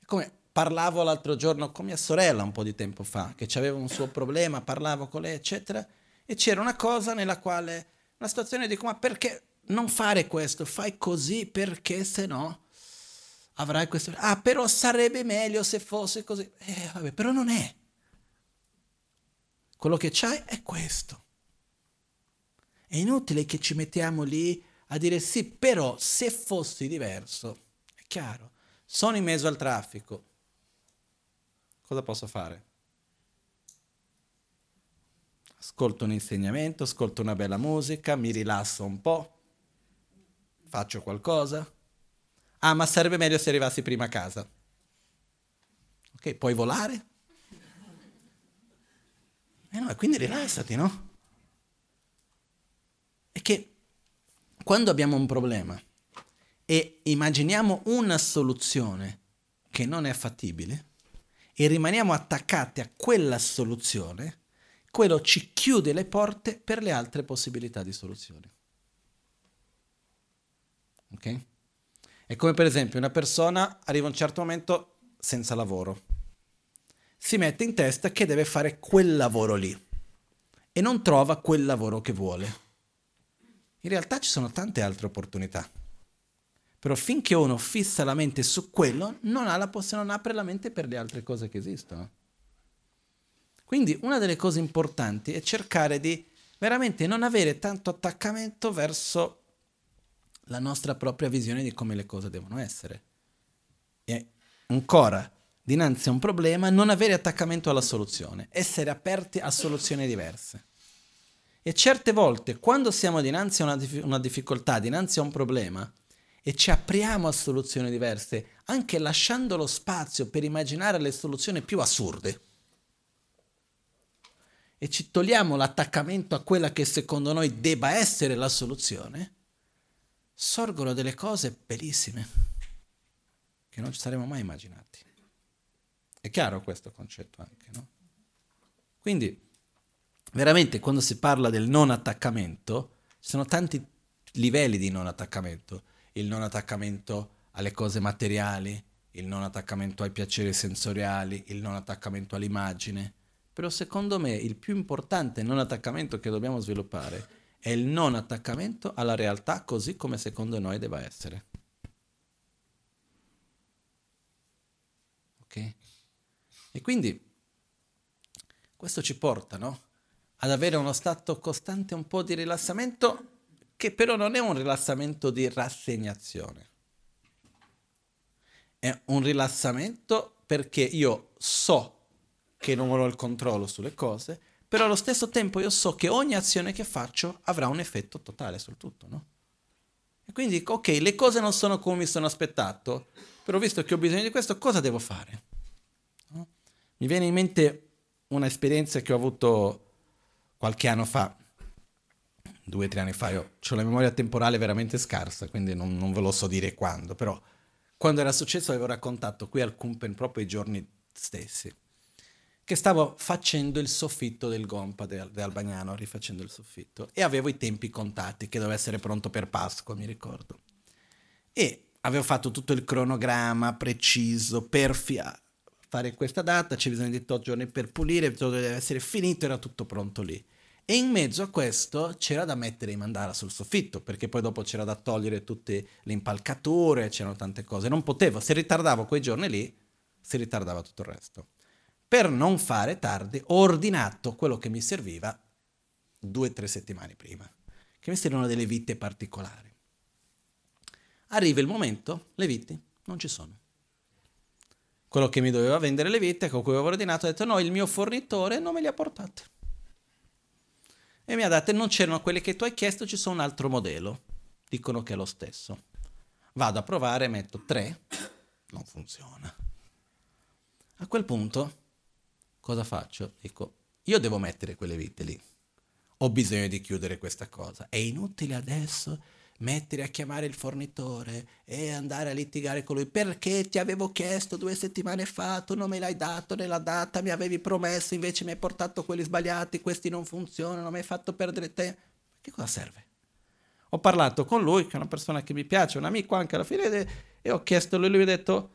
È come parlavo l'altro giorno con mia sorella un po' di tempo fa, che aveva un suo problema, parlavo con lei, eccetera, e c'era una cosa nella quale, una situazione dico, ma perché non fare questo? Fai così perché se no avrai questo... Ah, però sarebbe meglio se fosse così. Eh, vabbè, però non è. Quello che c'hai è questo. È inutile che ci mettiamo lì a dire sì, però se fossi diverso, è chiaro, sono in mezzo al traffico, cosa posso fare? Ascolto un insegnamento, ascolto una bella musica, mi rilasso un po', faccio qualcosa. Ah, ma sarebbe meglio se arrivassi prima a casa. Ok, puoi volare? Eh no, quindi rilassati, no? E che quando abbiamo un problema e immaginiamo una soluzione che non è fattibile e rimaniamo attaccati a quella soluzione, quello ci chiude le porte per le altre possibilità di soluzione. Ok? È come per esempio una persona arriva a un certo momento senza lavoro, si mette in testa che deve fare quel lavoro lì e non trova quel lavoro che vuole in realtà ci sono tante altre opportunità. Però finché uno fissa la mente su quello, non, ha la poss- non apre la mente per le altre cose che esistono. Quindi una delle cose importanti è cercare di veramente non avere tanto attaccamento verso la nostra propria visione di come le cose devono essere. E ancora, dinanzi a un problema, non avere attaccamento alla soluzione, essere aperti a soluzioni diverse. E certe volte, quando siamo dinanzi a una, dif- una difficoltà, dinanzi a un problema, e ci apriamo a soluzioni diverse, anche lasciando lo spazio per immaginare le soluzioni più assurde. E ci togliamo l'attaccamento a quella che secondo noi debba essere la soluzione, sorgono delle cose bellissime che non ci saremmo mai immaginati. È chiaro questo concetto anche, no? Quindi, veramente, quando si parla del non attaccamento, ci sono tanti livelli di non attaccamento il non attaccamento alle cose materiali, il non attaccamento ai piaceri sensoriali, il non attaccamento all'immagine. Però secondo me il più importante non attaccamento che dobbiamo sviluppare è il non attaccamento alla realtà così come secondo noi deve essere. Ok? E quindi questo ci porta, no? Ad avere uno stato costante un po' di rilassamento che però non è un rilassamento di rassegnazione. È un rilassamento perché io so che non ho il controllo sulle cose, però allo stesso tempo io so che ogni azione che faccio avrà un effetto totale sul tutto, no? E quindi dico, ok, le cose non sono come mi sono aspettato, però visto che ho bisogno di questo, cosa devo fare? No? Mi viene in mente un'esperienza che ho avuto qualche anno fa due o tre anni fa, io ho la memoria temporale veramente scarsa, quindi non, non, ve lo so dire quando, però quando era successo avevo raccontato qui al Kumpen proprio i giorni stessi, che stavo facendo il soffitto del Gompa di Albagnano, rifacendo il soffitto, e avevo i tempi contati, che doveva essere pronto per Pasqua, mi ricordo. E avevo fatto tutto il cronogramma preciso per fia- fare questa data, c'è bisogno di 8 giorni per pulire, deve essere finito, era tutto pronto lì. E in mezzo a questo c'era da mettere i mandala sul soffitto, perché poi dopo c'era da togliere tutte le impalcature, c'erano tante cose. Non potevo, se ritardavo quei giorni lì, si ritardava tutto il resto. Per non fare tardi, ho ordinato quello che mi serviva due o tre settimane prima, che mi servivano delle vite particolari. Arriva il momento, le viti non ci sono. Quello che mi doveva vendere le vite, con cui avevo ordinato, ha detto no, il mio fornitore non me le ha portate e mi ha detto non c'erano quelle che tu hai chiesto, ci sono un altro modello. Dicono che è lo stesso. Vado a provare, metto 3, non funziona. A quel punto cosa faccio? Dico, io devo mettere quelle vite lì. Ho bisogno di chiudere questa cosa. È inutile adesso mettere a chiamare il fornitore e andare a litigare con lui perché ti avevo chiesto due settimane fa, tu non me l'hai dato nella data, mi avevi promesso, invece mi hai portato quelli sbagliati, questi non funzionano, mi hai fatto perdere tempo. Che cosa serve? Ho parlato con lui, che è una persona che mi piace, un amico anche alla fine, e ho chiesto a lui, lui mi ha detto,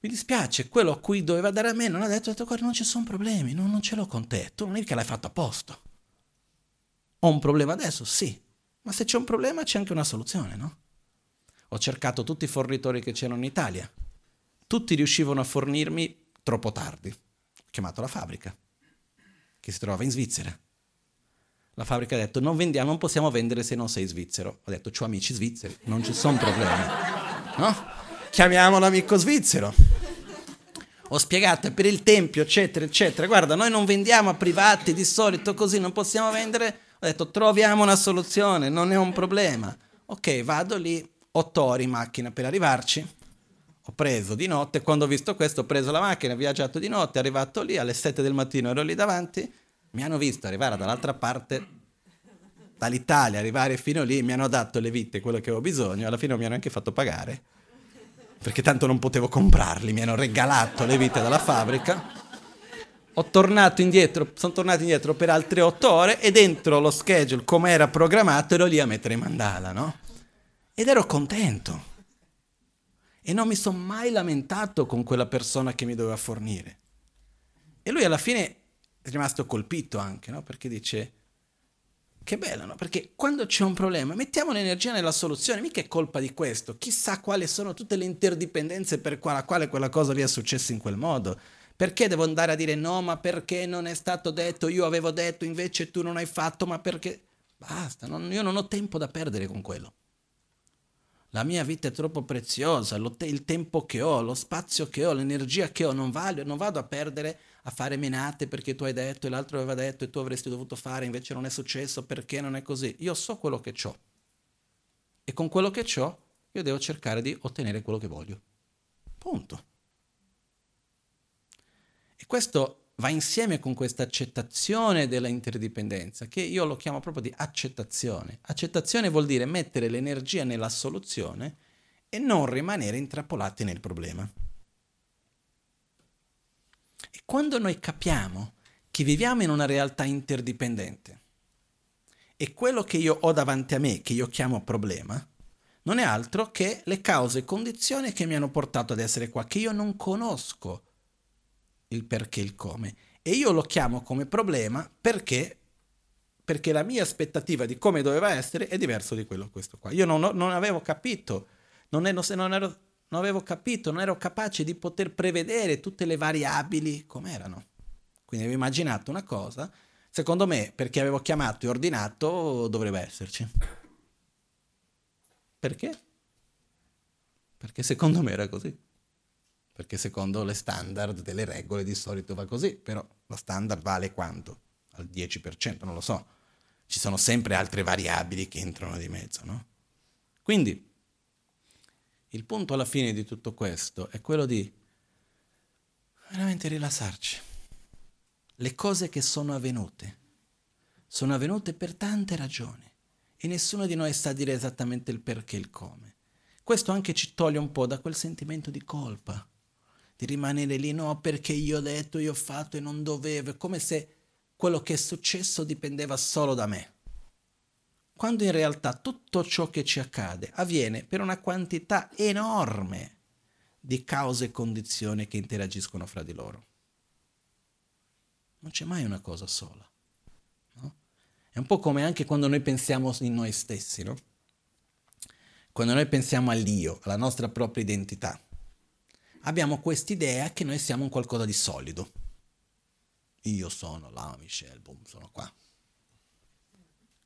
mi dispiace, quello a cui doveva dare a me non ha detto, ho detto guarda non ci sono problemi, non, non ce l'ho con te, tu non è che l'hai fatto apposta. Ho un problema adesso? Sì, ma se c'è un problema c'è anche una soluzione, no? Ho cercato tutti i fornitori che c'erano in Italia. Tutti riuscivano a fornirmi troppo tardi. Ho chiamato la fabbrica, che si trovava in Svizzera. La fabbrica ha detto non, vendiamo, non possiamo vendere se non sei svizzero. Ho detto ho amici svizzeri, non ci sono problemi. No? Chiamiamo l'amico svizzero. Ho spiegato per il tempio, eccetera, eccetera. Guarda, noi non vendiamo a privati di solito così, non possiamo vendere ho detto troviamo una soluzione, non è un problema. Ok, vado lì, otto ore in macchina per arrivarci. Ho preso di notte, quando ho visto questo ho preso la macchina, ho viaggiato di notte, arrivato lì alle 7 del mattino, ero lì davanti, mi hanno visto arrivare dall'altra parte dall'Italia, arrivare fino lì, mi hanno dato le vite, quello che avevo bisogno, alla fine non mi hanno anche fatto pagare, perché tanto non potevo comprarli, mi hanno regalato le vite dalla fabbrica ho tornato indietro, sono tornato indietro per altre otto ore e dentro lo schedule come era programmato ero lì a mettere mandala, no? Ed ero contento. E non mi sono mai lamentato con quella persona che mi doveva fornire. E lui alla fine è rimasto colpito anche, no? Perché dice, che bello, no? Perché quando c'è un problema, mettiamo l'energia nella soluzione, mica è colpa di questo. Chissà quali sono tutte le interdipendenze per la quale quella cosa lì è successa in quel modo perché devo andare a dire no, ma perché non è stato detto, io avevo detto, invece tu non hai fatto, ma perché... Basta, non, io non ho tempo da perdere con quello. La mia vita è troppo preziosa, te- il tempo che ho, lo spazio che ho, l'energia che ho, non, vale, non vado a perdere a fare menate perché tu hai detto e l'altro aveva detto e tu avresti dovuto fare, invece non è successo perché non è così. Io so quello che ho. E con quello che ho io devo cercare di ottenere quello che voglio. Punto. E questo va insieme con questa accettazione della interdipendenza, che io lo chiamo proprio di accettazione. Accettazione vuol dire mettere l'energia nella soluzione e non rimanere intrappolati nel problema. E quando noi capiamo che viviamo in una realtà interdipendente e quello che io ho davanti a me, che io chiamo problema, non è altro che le cause e condizioni che mi hanno portato ad essere qua, che io non conosco il perché, il come. E io lo chiamo come problema perché, perché la mia aspettativa di come doveva essere è diverso di quello questo qua. Io non, non avevo capito, non, ero, non, ero, non avevo capito, non ero capace di poter prevedere tutte le variabili come erano. Quindi avevo immaginato una cosa, secondo me perché avevo chiamato e ordinato dovrebbe esserci. Perché? Perché secondo me era così perché secondo le standard delle regole di solito va così, però lo standard vale quanto? Al 10%, non lo so. Ci sono sempre altre variabili che entrano di mezzo, no? Quindi il punto alla fine di tutto questo è quello di veramente rilassarci. Le cose che sono avvenute sono avvenute per tante ragioni e nessuno di noi sa dire esattamente il perché e il come. Questo anche ci toglie un po' da quel sentimento di colpa di rimanere lì, no, perché io ho detto, io ho fatto e non dovevo, è come se quello che è successo dipendeva solo da me. Quando in realtà tutto ciò che ci accade avviene per una quantità enorme di cause e condizioni che interagiscono fra di loro. Non c'è mai una cosa sola. No? È un po' come anche quando noi pensiamo in noi stessi, no? Quando noi pensiamo all'io, alla nostra propria identità abbiamo quest'idea che noi siamo un qualcosa di solido. Io sono là, Michelle, boom, sono qua.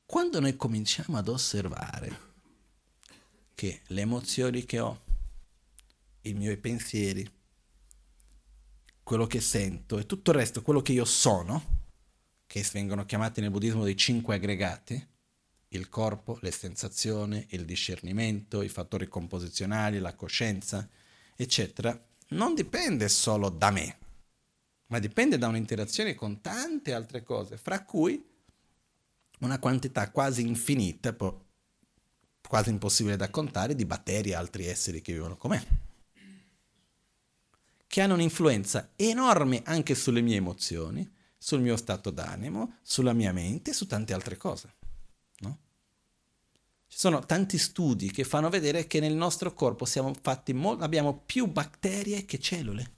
Quando noi cominciamo ad osservare che le emozioni che ho, i miei pensieri, quello che sento e tutto il resto, quello che io sono, che vengono chiamati nel buddismo dei cinque aggregati, il corpo, le sensazioni, il discernimento, i fattori composizionali, la coscienza, eccetera, non dipende solo da me, ma dipende da un'interazione con tante altre cose, fra cui una quantità quasi infinita, quasi impossibile da contare, di batteri e altri esseri che vivono con me, che hanno un'influenza enorme anche sulle mie emozioni, sul mio stato d'animo, sulla mia mente e su tante altre cose. Ci sono tanti studi che fanno vedere che nel nostro corpo mo- abbiamo più batterie che cellule.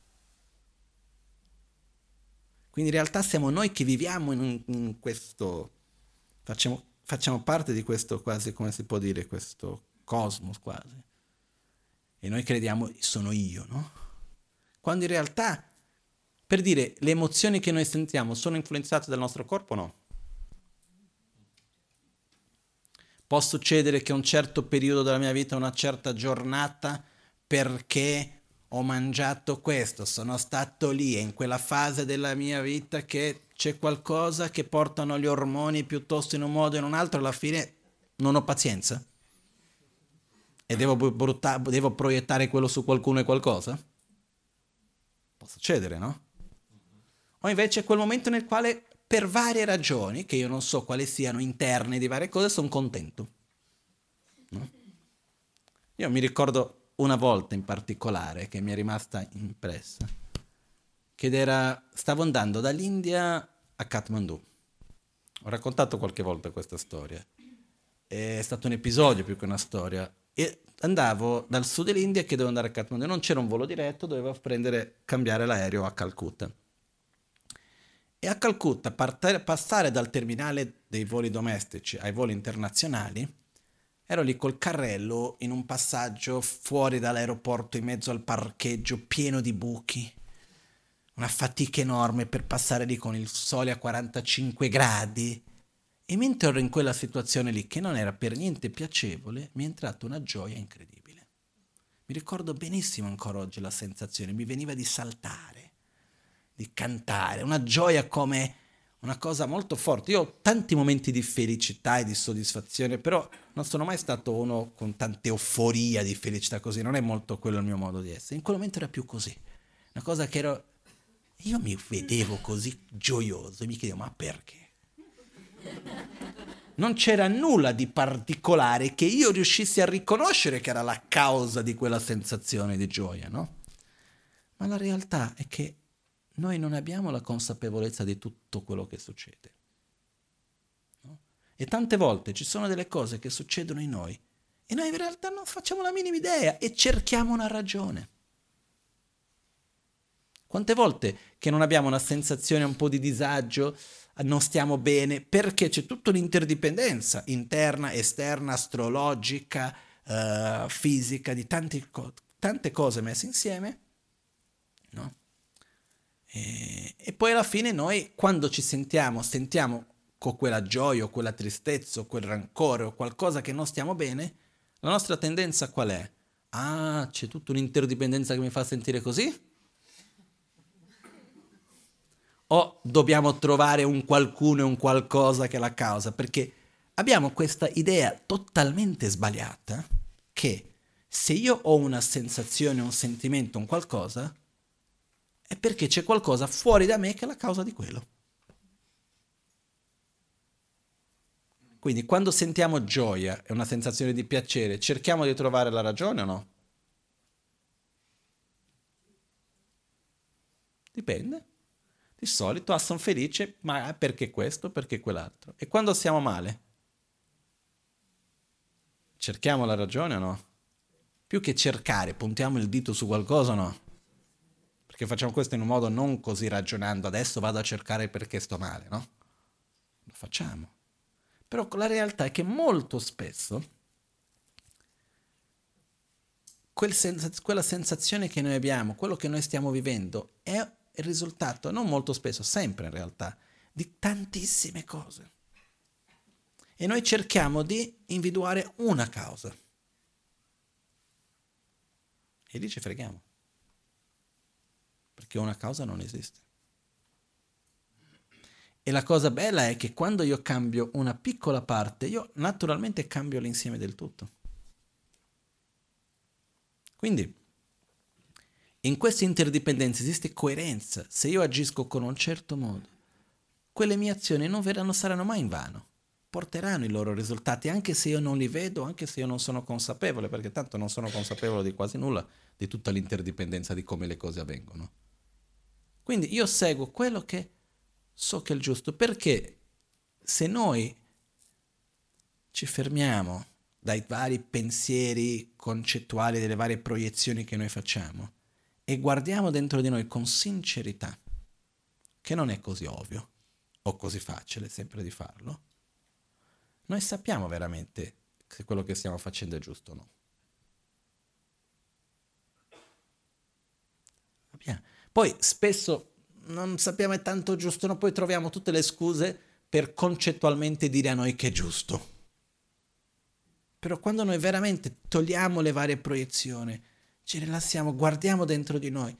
Quindi in realtà siamo noi che viviamo in, in questo, facciamo, facciamo, parte di questo quasi, come si può dire, questo cosmos quasi. E noi crediamo sono io, no? Quando in realtà, per dire, le emozioni che noi sentiamo sono influenzate dal nostro corpo o no? Può succedere che un certo periodo della mia vita, una certa giornata, perché ho mangiato questo, sono stato lì, è in quella fase della mia vita che c'è qualcosa che portano gli ormoni piuttosto in un modo o in un altro, alla fine non ho pazienza. E devo, brutta- devo proiettare quello su qualcuno e qualcosa? Può succedere, no? O invece è quel momento nel quale per varie ragioni, che io non so quali siano interne di varie cose, sono contento. No? Io mi ricordo una volta in particolare che mi è rimasta impressa, che era, stavo andando dall'India a Kathmandu. Ho raccontato qualche volta questa storia. È stato un episodio più che una storia. E andavo dal sud dell'India che dovevo andare a Kathmandu. Non c'era un volo diretto, dovevo prendere, cambiare l'aereo a Calcutta. E a Calcutta partare, passare dal terminale dei voli domestici ai voli internazionali, ero lì col carrello in un passaggio fuori dall'aeroporto in mezzo al parcheggio pieno di buchi. Una fatica enorme per passare lì con il sole a 45 gradi. E mentre ero in quella situazione lì, che non era per niente piacevole, mi è entrata una gioia incredibile. Mi ricordo benissimo ancora oggi la sensazione, mi veniva di saltare di cantare, una gioia come una cosa molto forte. Io ho tanti momenti di felicità e di soddisfazione, però non sono mai stato uno con tante euforia di felicità così, non è molto quello il mio modo di essere. In quel momento era più così. Una cosa che ero... Io mi vedevo così gioioso e mi chiedevo, ma perché? Non c'era nulla di particolare che io riuscissi a riconoscere che era la causa di quella sensazione di gioia, no? Ma la realtà è che noi non abbiamo la consapevolezza di tutto quello che succede. No? E tante volte ci sono delle cose che succedono in noi e noi in realtà non facciamo la minima idea e cerchiamo una ragione. Quante volte che non abbiamo una sensazione un po' di disagio, non stiamo bene, perché c'è tutta un'interdipendenza interna, esterna, astrologica, uh, fisica, di tanti, tante cose messe insieme, no? E, e poi alla fine noi, quando ci sentiamo, sentiamo con quella gioia o quella tristezza o quel rancore o qualcosa che non stiamo bene, la nostra tendenza qual è? Ah, c'è tutta un'interdipendenza che mi fa sentire così? O dobbiamo trovare un qualcuno e un qualcosa che è la causa? Perché abbiamo questa idea totalmente sbagliata che se io ho una sensazione, un sentimento, un qualcosa, è perché c'è qualcosa fuori da me che è la causa di quello. Quindi quando sentiamo gioia e una sensazione di piacere, cerchiamo di trovare la ragione o no? Dipende. Di solito ah, sono felice, ma perché questo, perché quell'altro. E quando siamo male? Cerchiamo la ragione o no? Più che cercare, puntiamo il dito su qualcosa o no? Perché facciamo questo in un modo non così ragionando, adesso vado a cercare perché sto male, no? Lo facciamo. Però la realtà è che molto spesso quel sens- quella sensazione che noi abbiamo, quello che noi stiamo vivendo, è il risultato, non molto spesso, sempre in realtà, di tantissime cose. E noi cerchiamo di individuare una causa. E lì ci freghiamo perché una causa non esiste. E la cosa bella è che quando io cambio una piccola parte, io naturalmente cambio l'insieme del tutto. Quindi, in questa interdipendenza esiste coerenza. Se io agisco con un certo modo, quelle mie azioni non, verranno, saranno mai in vano. Porteranno i loro risultati, anche se io non li vedo, anche se io non sono consapevole, perché tanto non sono consapevole di quasi nulla, di tutta l'interdipendenza di come le cose avvengono. Quindi io seguo quello che so che è il giusto, perché se noi ci fermiamo dai vari pensieri concettuali, delle varie proiezioni che noi facciamo e guardiamo dentro di noi con sincerità, che non è così ovvio o così facile sempre di farlo, noi sappiamo veramente se quello che stiamo facendo è giusto o no. Abbiamo poi spesso non sappiamo è tanto giusto, no? poi troviamo tutte le scuse per concettualmente dire a noi che è giusto. Però quando noi veramente togliamo le varie proiezioni, ci rilassiamo, guardiamo dentro di noi,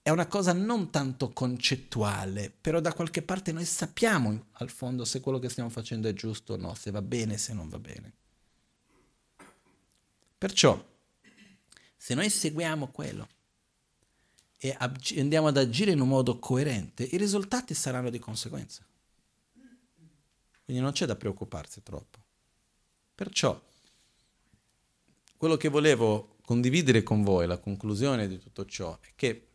è una cosa non tanto concettuale, però da qualche parte noi sappiamo al fondo se quello che stiamo facendo è giusto o no, se va bene, se non va bene. Perciò, se noi seguiamo quello, e andiamo ad agire in un modo coerente, i risultati saranno di conseguenza. Quindi non c'è da preoccuparsi troppo. Perciò, quello che volevo condividere con voi, la conclusione di tutto ciò, è che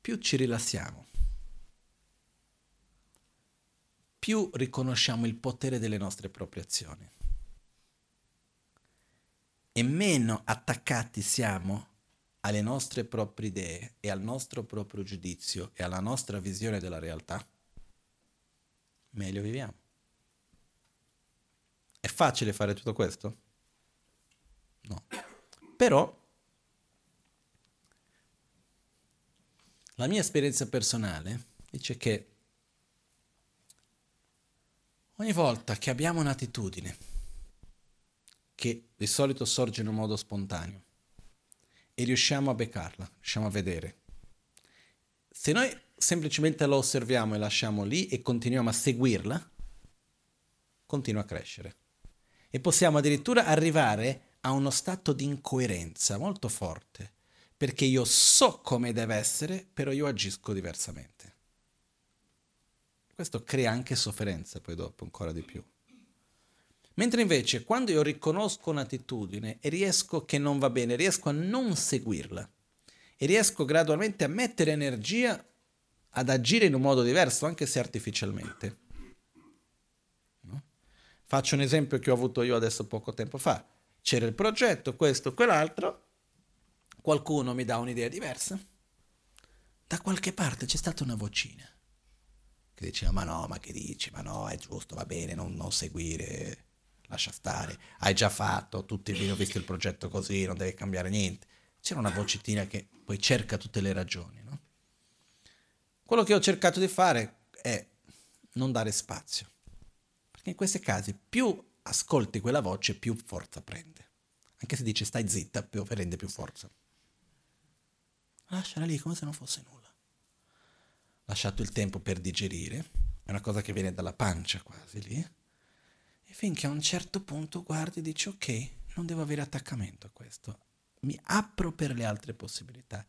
più ci rilassiamo, più riconosciamo il potere delle nostre proprie azioni e meno attaccati siamo alle nostre proprie idee e al nostro proprio giudizio e alla nostra visione della realtà, meglio viviamo. È facile fare tutto questo? No. Però la mia esperienza personale dice che ogni volta che abbiamo un'attitudine che di solito sorge in un modo spontaneo, e riusciamo a beccarla, riusciamo a vedere. Se noi semplicemente la osserviamo e lasciamo lì e continuiamo a seguirla, continua a crescere. E possiamo addirittura arrivare a uno stato di incoerenza molto forte, perché io so come deve essere, però io agisco diversamente. Questo crea anche sofferenza poi dopo, ancora di più. Mentre invece quando io riconosco un'attitudine e riesco che non va bene, riesco a non seguirla e riesco gradualmente a mettere energia ad agire in un modo diverso, anche se artificialmente. No? Faccio un esempio che ho avuto io adesso poco tempo fa. C'era il progetto, questo, quell'altro, qualcuno mi dà un'idea diversa. Da qualche parte c'è stata una vocina che diceva ma no, ma che dici, ma no, è giusto, va bene, non, non seguire, lascia stare, hai già fatto, tutti abbiamo visto il progetto così, non deve cambiare niente. C'era una vocettina che poi cerca tutte le ragioni. No? Quello che ho cercato di fare è non dare spazio, perché in questi casi più ascolti quella voce, più forza prende. Anche se dice stai zitta, più prende più forza. Lasciala lì come se non fosse nulla. Lasciato il tempo per digerire, è una cosa che viene dalla pancia quasi lì, e finché a un certo punto guardi e dici ok, non devo avere attaccamento a questo, mi apro per le altre possibilità.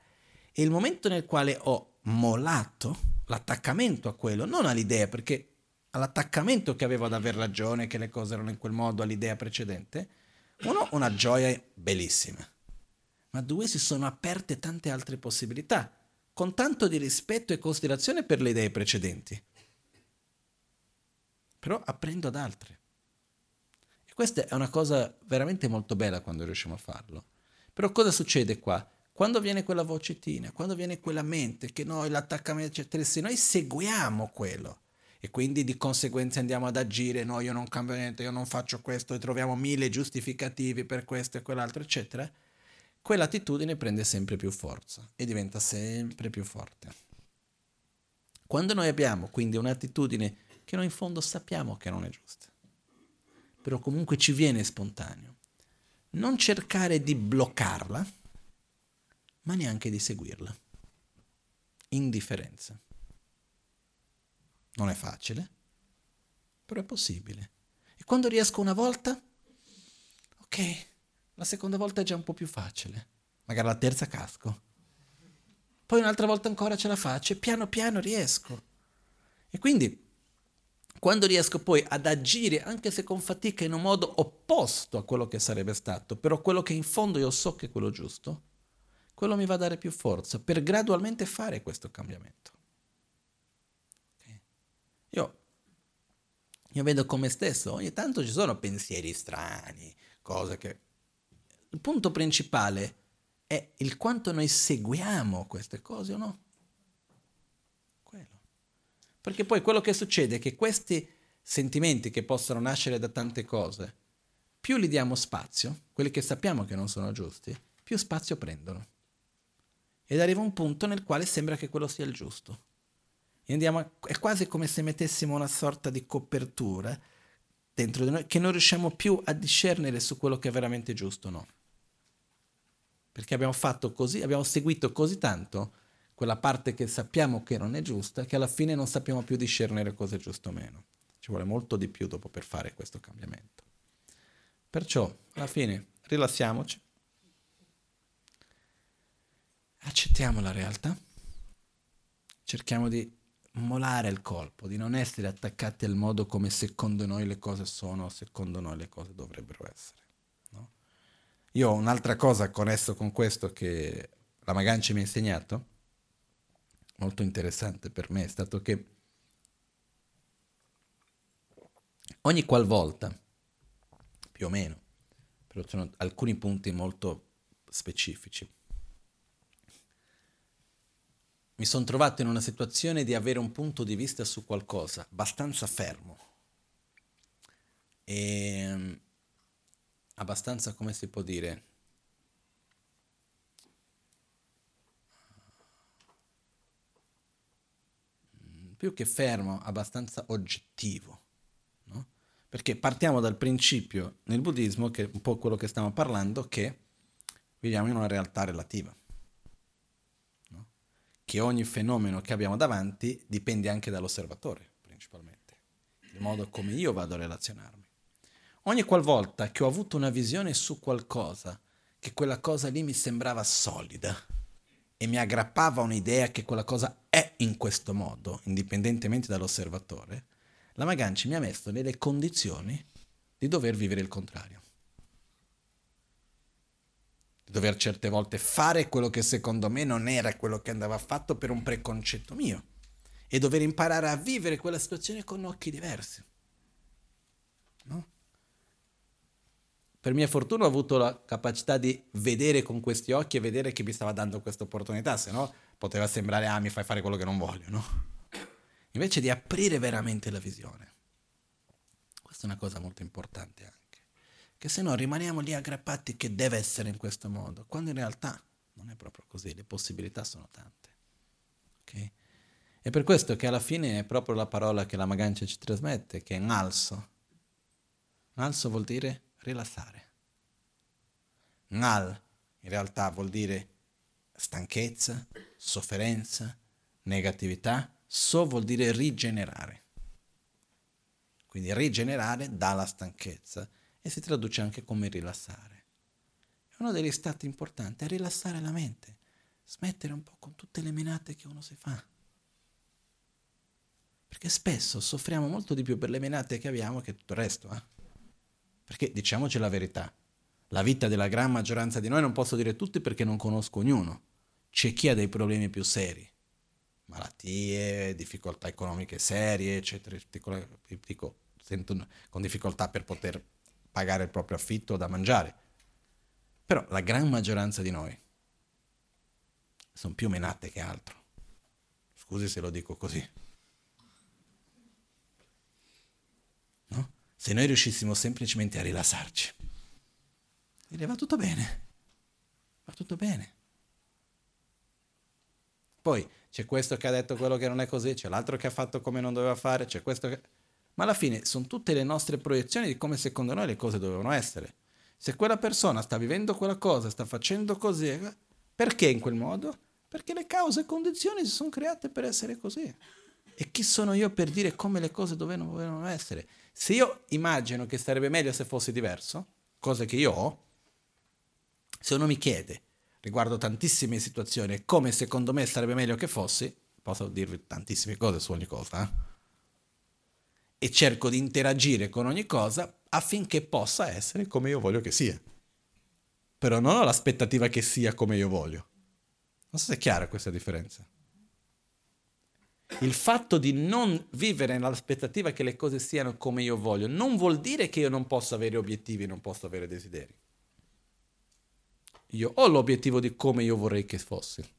E il momento nel quale ho mollato l'attaccamento a quello, non all'idea, perché all'attaccamento che avevo ad aver ragione, che le cose erano in quel modo, all'idea precedente, uno, una gioia bellissima, ma due, si sono aperte tante altre possibilità, con tanto di rispetto e considerazione per le idee precedenti. Però apprendo ad altre. Questa è una cosa veramente molto bella quando riusciamo a farlo. Però cosa succede qua? Quando viene quella vocettina, quando viene quella mente, che noi l'attaccamento, eccetera, se noi seguiamo quello e quindi di conseguenza andiamo ad agire, no, io non cambio niente, io non faccio questo e troviamo mille giustificativi per questo e quell'altro, eccetera, quell'attitudine prende sempre più forza e diventa sempre più forte. Quando noi abbiamo quindi un'attitudine che noi in fondo sappiamo che non è giusta, però comunque ci viene spontaneo, non cercare di bloccarla, ma neanche di seguirla. Indifferenza. Non è facile, però è possibile. E quando riesco una volta, ok, la seconda volta è già un po' più facile. Magari la terza casco. Poi un'altra volta ancora ce la faccio e piano piano riesco. E quindi, quando riesco poi ad agire, anche se con fatica, in un modo opposto a quello che sarebbe stato, però quello che in fondo io so che è quello giusto, quello mi va a dare più forza per gradualmente fare questo cambiamento. Okay. Io, io vedo come stesso, ogni tanto ci sono pensieri strani, cose che... Il punto principale è il quanto noi seguiamo queste cose o no. Perché poi quello che succede è che questi sentimenti che possono nascere da tante cose, più li diamo spazio, quelli che sappiamo che non sono giusti, più spazio prendono ed arriva un punto nel quale sembra che quello sia il giusto. A, è quasi come se mettessimo una sorta di copertura dentro di noi che non riusciamo più a discernere su quello che è veramente giusto o no. Perché abbiamo fatto così, abbiamo seguito così tanto quella parte che sappiamo che non è giusta, che alla fine non sappiamo più discernere cosa è giusto o meno. Ci vuole molto di più dopo per fare questo cambiamento. Perciò, alla fine, rilassiamoci accettiamo la realtà, cerchiamo di molare il colpo, di non essere attaccati al modo come secondo noi le cose sono o secondo noi le cose dovrebbero essere. No? Io ho un'altra cosa connesso con questo che la Magancia mi ha insegnato, molto interessante per me, è stato che ogni qualvolta, più o meno, però ci sono alcuni punti molto specifici, mi sono trovato in una situazione di avere un punto di vista su qualcosa abbastanza fermo. E ehm, abbastanza, come si può dire, più che fermo, abbastanza oggettivo. No? Perché partiamo dal principio nel buddismo, che è un po' quello che stiamo parlando, che viviamo in una realtà relativa che ogni fenomeno che abbiamo davanti dipende anche dall'osservatore, principalmente, il modo come io vado a relazionarmi. Ogni qualvolta che ho avuto una visione su qualcosa, che quella cosa lì mi sembrava solida e mi aggrappava un'idea che quella cosa è in questo modo, indipendentemente dall'osservatore, la Maganci mi ha messo nelle condizioni di dover vivere il contrario dover certe volte fare quello che secondo me non era quello che andava fatto per un preconcetto mio e dover imparare a vivere quella situazione con occhi diversi. No? Per mia fortuna ho avuto la capacità di vedere con questi occhi e vedere che mi stava dando questa opportunità, se no poteva sembrare ah mi fai fare quello che non voglio, no? Invece di aprire veramente la visione. Questa è una cosa molto importante anche che se no rimaniamo lì aggrappati che deve essere in questo modo, quando in realtà non è proprio così, le possibilità sono tante. Okay? È per questo che alla fine è proprio la parola che la Magancia ci trasmette, che è nalso. Nalso vuol dire rilassare. Nal in realtà vuol dire stanchezza, sofferenza, negatività. So vuol dire rigenerare. Quindi rigenerare dalla stanchezza e si traduce anche come rilassare. Uno degli stati importanti, è rilassare la mente, smettere un po' con tutte le menate che uno si fa. Perché spesso soffriamo molto di più per le menate che abbiamo che tutto il resto. Eh? Perché diciamoci la verità, la vita della gran maggioranza di noi non posso dire tutti perché non conosco ognuno. C'è chi ha dei problemi più seri, malattie, difficoltà economiche serie, eccetera. Dico, con difficoltà per poter pagare il proprio affitto o da mangiare. Però la gran maggioranza di noi sono più menate che altro. Scusi se lo dico così. No? Se noi riuscissimo semplicemente a rilassarci, dire va tutto bene, va tutto bene. Poi c'è questo che ha detto quello che non è così, c'è l'altro che ha fatto come non doveva fare, c'è questo che ma alla fine sono tutte le nostre proiezioni di come secondo noi le cose dovevano essere. Se quella persona sta vivendo quella cosa, sta facendo così, perché in quel modo? Perché le cause e condizioni si sono create per essere così. E chi sono io per dire come le cose dovevano essere? Se io immagino che sarebbe meglio se fosse diverso, cosa che io ho, se uno mi chiede riguardo tantissime situazioni come secondo me sarebbe meglio che fossi, posso dirvi tantissime cose su ogni cosa, eh? e cerco di interagire con ogni cosa affinché possa essere come io voglio che sia. Però non ho l'aspettativa che sia come io voglio. Non so se è chiara questa differenza. Il fatto di non vivere nell'aspettativa che le cose siano come io voglio non vuol dire che io non possa avere obiettivi, non posso avere desideri. Io ho l'obiettivo di come io vorrei che fosse.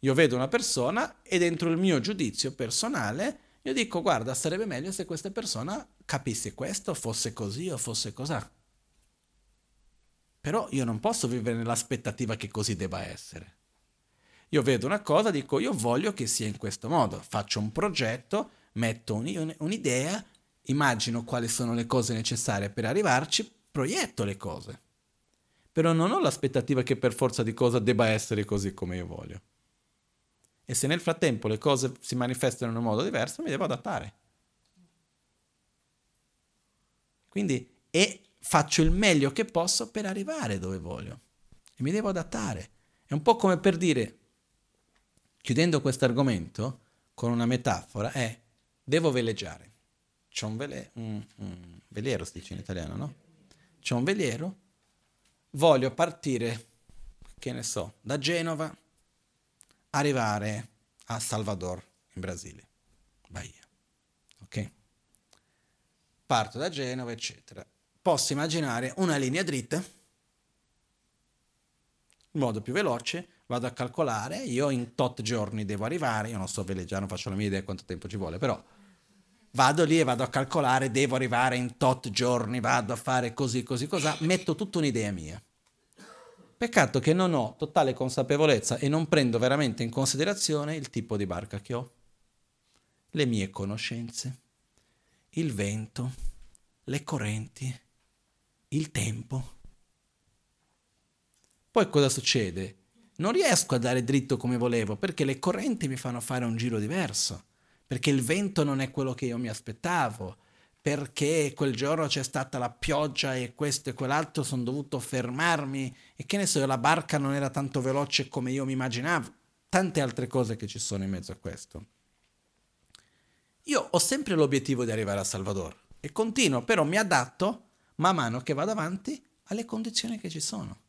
Io vedo una persona e dentro il mio giudizio personale io dico, guarda, sarebbe meglio se questa persona capisse questo, fosse così o fosse così. Però io non posso vivere nell'aspettativa che così debba essere. Io vedo una cosa, dico, io voglio che sia in questo modo. Faccio un progetto, metto un'idea, immagino quali sono le cose necessarie per arrivarci, proietto le cose. Però non ho l'aspettativa che per forza di cosa debba essere così come io voglio. E se nel frattempo le cose si manifestano in un modo diverso, mi devo adattare. Quindi, e faccio il meglio che posso per arrivare dove voglio. E mi devo adattare. È un po' come per dire, chiudendo questo argomento con una metafora, è devo veleggiare. C'è un, vele, un, un veliero, si dice in italiano, no? C'è un veliero, voglio partire, che ne so, da Genova arrivare a Salvador, in Brasile, Bahia. Ok? Parto da Genova, eccetera. Posso immaginare una linea dritta, in modo più veloce, vado a calcolare, io in tot giorni devo arrivare, io non so veleggiare, non faccio la mia idea quanto tempo ci vuole, però vado lì e vado a calcolare, devo arrivare in tot giorni, vado a fare così, così, così, metto tutta un'idea mia. Peccato che non ho totale consapevolezza e non prendo veramente in considerazione il tipo di barca che ho, le mie conoscenze, il vento, le correnti, il tempo. Poi cosa succede? Non riesco a dare dritto come volevo perché le correnti mi fanno fare un giro diverso, perché il vento non è quello che io mi aspettavo, perché quel giorno c'è stata la pioggia e questo e quell'altro sono dovuto fermarmi e che ne so, la barca non era tanto veloce come io mi immaginavo, tante altre cose che ci sono in mezzo a questo. Io ho sempre l'obiettivo di arrivare a Salvador e continuo, però mi adatto man mano che vado avanti alle condizioni che ci sono.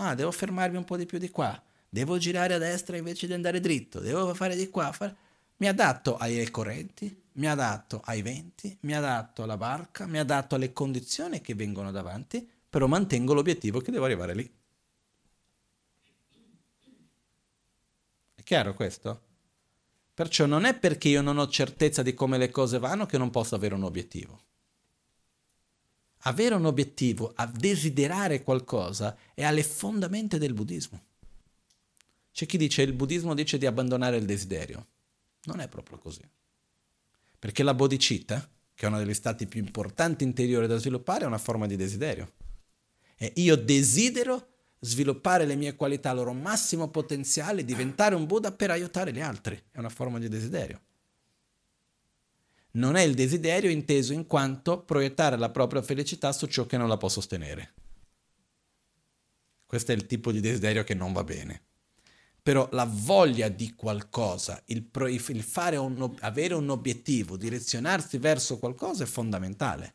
Ah, devo fermarmi un po' di più di qua, devo girare a destra invece di andare dritto, devo fare di qua. Fare... Mi adatto ai correnti, mi adatto ai venti, mi adatto alla barca, mi adatto alle condizioni che vengono davanti, però mantengo l'obiettivo che devo arrivare lì. È chiaro questo? Perciò non è perché io non ho certezza di come le cose vanno che non posso avere un obiettivo avere un obiettivo, a desiderare qualcosa, è alle fondamenta del buddismo. C'è chi dice il buddismo dice di abbandonare il desiderio. Non è proprio così. Perché la bodhicitta, che è uno degli stati più importanti interiori da sviluppare, è una forma di desiderio. E io desidero sviluppare le mie qualità al loro massimo potenziale, diventare un Buddha per aiutare gli altri. È una forma di desiderio non è il desiderio inteso in quanto proiettare la propria felicità su ciò che non la può sostenere. Questo è il tipo di desiderio che non va bene. Però la voglia di qualcosa, il, pro, il un, avere un obiettivo, direzionarsi verso qualcosa è fondamentale.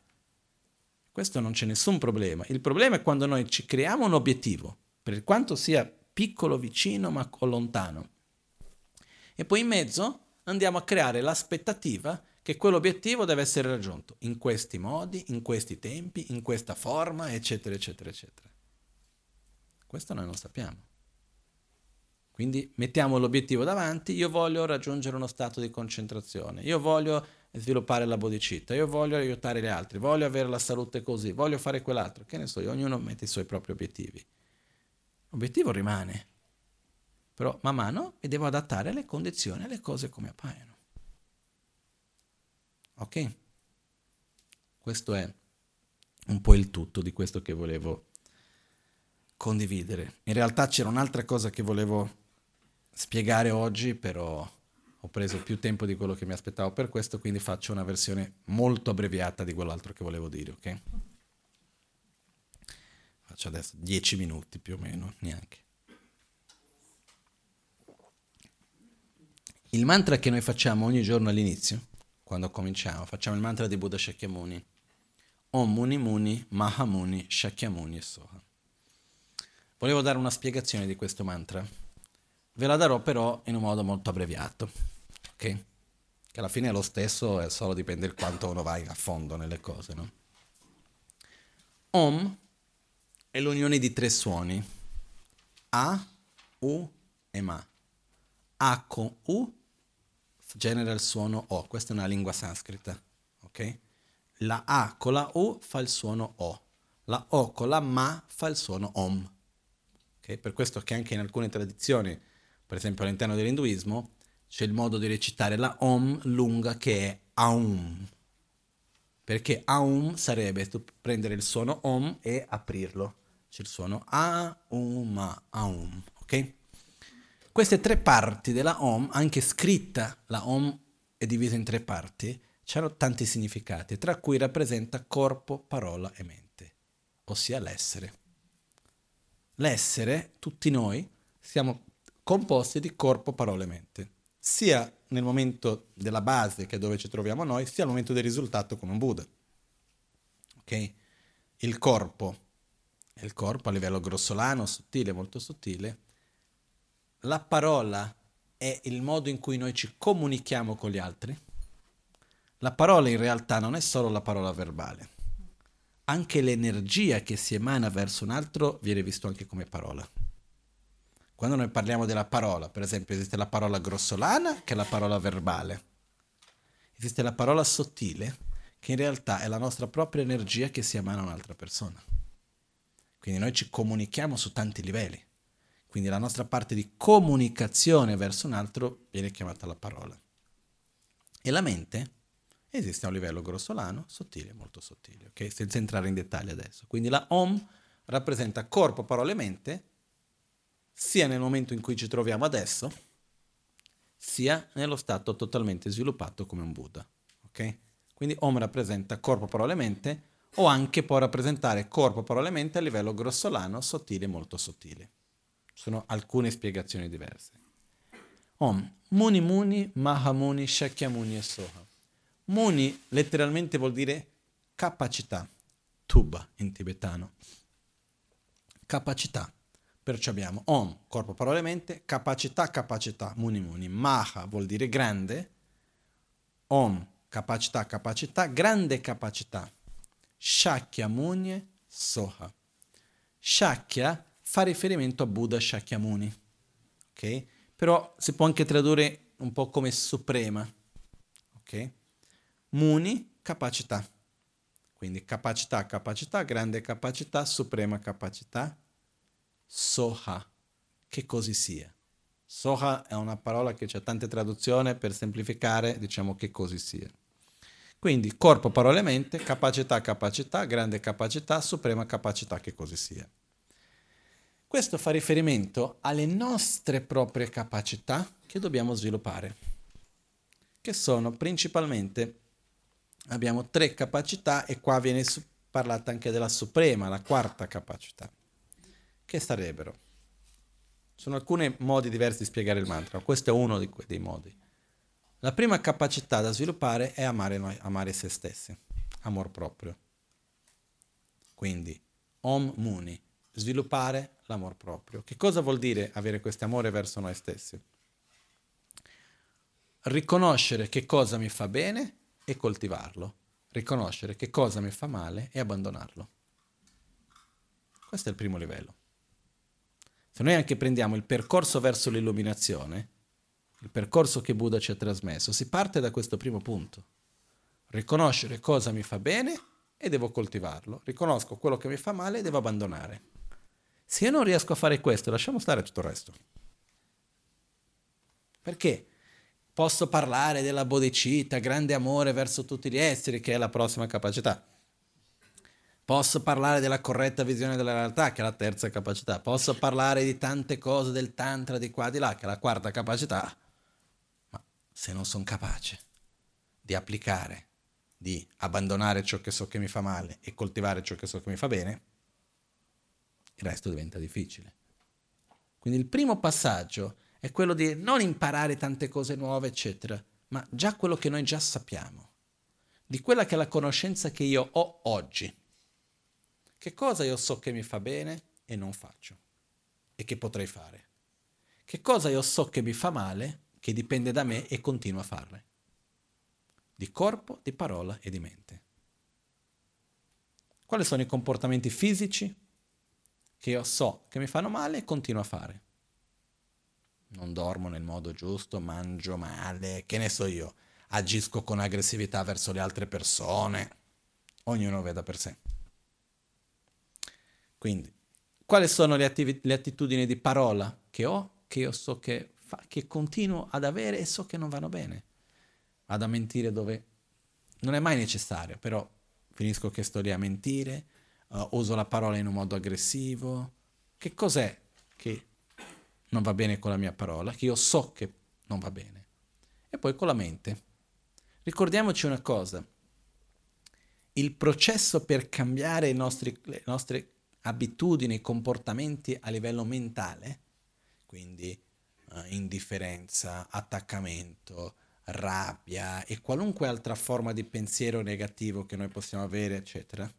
Questo non c'è nessun problema. Il problema è quando noi ci creiamo un obiettivo, per quanto sia piccolo, vicino, ma lontano. E poi in mezzo andiamo a creare l'aspettativa che quell'obiettivo deve essere raggiunto in questi modi, in questi tempi, in questa forma, eccetera, eccetera, eccetera. Questo noi non sappiamo. Quindi mettiamo l'obiettivo davanti, io voglio raggiungere uno stato di concentrazione, io voglio sviluppare la bodhicitta, io voglio aiutare gli altri, voglio avere la salute così, voglio fare quell'altro, che ne so, io, ognuno mette i suoi propri obiettivi. L'obiettivo rimane, però man mano mi devo adattare alle condizioni, alle cose come appaiono. Ok? Questo è un po' il tutto di questo che volevo condividere. In realtà c'era un'altra cosa che volevo spiegare oggi, però ho preso più tempo di quello che mi aspettavo per questo, quindi faccio una versione molto abbreviata di quell'altro che volevo dire, ok? Faccio adesso 10 minuti più o meno, neanche. Il mantra che noi facciamo ogni giorno all'inizio quando cominciamo. Facciamo il mantra di Buddha Shakyamuni. Om Muni Muni, Mahamuni, Shakyamuni e Soha. Volevo dare una spiegazione di questo mantra. Ve la darò però in un modo molto abbreviato, ok? Che alla fine è lo stesso, è solo dipende da quanto uno vai a fondo nelle cose, no? Om è l'unione di tre suoni. A, U e Ma. A con U genera il suono O. Questa è una lingua sanscrita. ok? La A con la U fa il suono O. La O con la Ma fa il suono Om. Okay? Per questo che anche in alcune tradizioni, per esempio all'interno dell'induismo, c'è il modo di recitare la Om lunga che è Aum. Perché Aum sarebbe prendere il suono Om e aprirlo. C'è il suono A-U-Ma, Aum. Ok? Queste tre parti della Om, anche scritta, la Om è divisa in tre parti, hanno tanti significati, tra cui rappresenta corpo, parola e mente, ossia l'essere. L'essere, tutti noi, siamo composti di corpo, parola e mente, sia nel momento della base, che è dove ci troviamo noi, sia al momento del risultato come un Buddha. Ok? Il corpo, il corpo a livello grossolano, sottile, molto sottile, la parola è il modo in cui noi ci comunichiamo con gli altri, la parola in realtà non è solo la parola verbale, anche l'energia che si emana verso un altro viene visto anche come parola. Quando noi parliamo della parola, per esempio, esiste la parola grossolana, che è la parola verbale. Esiste la parola sottile, che in realtà è la nostra propria energia che si emana a un'altra persona. Quindi noi ci comunichiamo su tanti livelli. Quindi la nostra parte di comunicazione verso un altro viene chiamata la parola. E la mente esiste a un livello grossolano, sottile, molto sottile, ok? Senza entrare in dettagli adesso. Quindi la Om rappresenta corpo, parole e mente sia nel momento in cui ci troviamo adesso, sia nello stato totalmente sviluppato come un Buddha. Ok? Quindi Om rappresenta corpo, parole, mente, o anche può rappresentare corpo, parole, mente a livello grossolano, sottile, molto sottile. Sono alcune spiegazioni diverse. Om, Muni Muni, Mahamuni, Shakyamuni e Soha. Muni letteralmente vuol dire capacità, tuba in tibetano. Capacità. Perciò abbiamo Om, corpo, parole, mente, capacità, capacità, Muni Muni. Maha vuol dire grande. Om, capacità, capacità, grande capacità. Shakya Muni, Soha. Shakya fa riferimento a Buddha Shakyamuni. Ok? Però si può anche tradurre un po' come suprema. Ok? Muni, capacità. Quindi capacità, capacità, grande capacità, suprema capacità. Soha, che così sia. Soha è una parola che c'è tante traduzioni, per semplificare diciamo che così sia. Quindi corpo, parole, mente, capacità, capacità, grande capacità, suprema capacità, che così sia. Questo fa riferimento alle nostre proprie capacità che dobbiamo sviluppare, che sono principalmente abbiamo tre capacità e qua viene parlata anche della suprema, la quarta capacità, che sarebbero. Sono alcuni modi diversi di spiegare il mantra, questo è uno que- dei modi. La prima capacità da sviluppare è amare, noi, amare se stessi, amor proprio. Quindi, Om Muni, sviluppare l'amor proprio. Che cosa vuol dire avere questo amore verso noi stessi? Riconoscere che cosa mi fa bene e coltivarlo, riconoscere che cosa mi fa male e abbandonarlo. Questo è il primo livello. Se noi anche prendiamo il percorso verso l'illuminazione, il percorso che Buddha ci ha trasmesso, si parte da questo primo punto. Riconoscere cosa mi fa bene e devo coltivarlo. Riconosco quello che mi fa male e devo abbandonare. Se io non riesco a fare questo, lasciamo stare tutto il resto. Perché? posso parlare della bodhicitta, grande amore verso tutti gli esseri, che è la prossima capacità. Posso parlare della corretta visione della realtà, che è la terza capacità. Posso parlare di tante cose del tantra di qua e di là, che è la quarta capacità. Ma se non sono capace di applicare, di abbandonare ciò che so che mi fa male e coltivare ciò che so che mi fa bene, il resto diventa difficile. Quindi il primo passaggio è quello di non imparare tante cose nuove, eccetera, ma già quello che noi già sappiamo, di quella che è la conoscenza che io ho oggi. Che cosa io so che mi fa bene e non faccio e che potrei fare? Che cosa io so che mi fa male, che dipende da me e continuo a farle? Di corpo, di parola e di mente. Quali sono i comportamenti fisici che io so che mi fanno male e continuo a fare? non dormo nel modo giusto, mangio male, che ne so io, agisco con aggressività verso le altre persone, ognuno veda per sé. Quindi, quali sono le, attiv- le attitudini di parola che ho, che io so che, fa- che continuo ad avere e so che non vanno bene? Vado a mentire dove non è mai necessario, però finisco che sto lì a mentire, uh, uso la parola in un modo aggressivo. Che cos'è che non va bene con la mia parola, che io so che non va bene. E poi con la mente. Ricordiamoci una cosa, il processo per cambiare nostri, le nostre abitudini, comportamenti a livello mentale, quindi uh, indifferenza, attaccamento, rabbia e qualunque altra forma di pensiero negativo che noi possiamo avere, eccetera,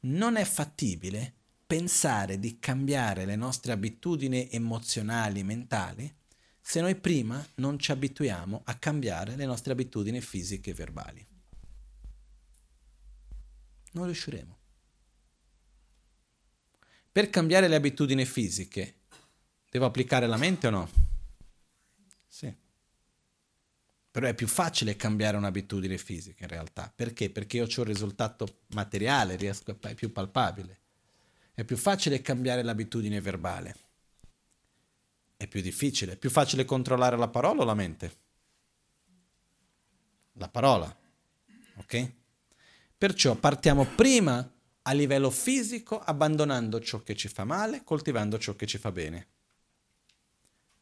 non è fattibile pensare di cambiare le nostre abitudini emozionali, mentali, se noi prima non ci abituiamo a cambiare le nostre abitudini fisiche e verbali. Non riusciremo. Per cambiare le abitudini fisiche, devo applicare la mente o no? Sì. Però è più facile cambiare un'abitudine fisica in realtà. Perché? Perché io ho un risultato materiale, riesco, è più palpabile. È più facile cambiare l'abitudine verbale. È più difficile. È più facile controllare la parola o la mente? La parola. Ok? Perciò partiamo prima a livello fisico abbandonando ciò che ci fa male, coltivando ciò che ci fa bene.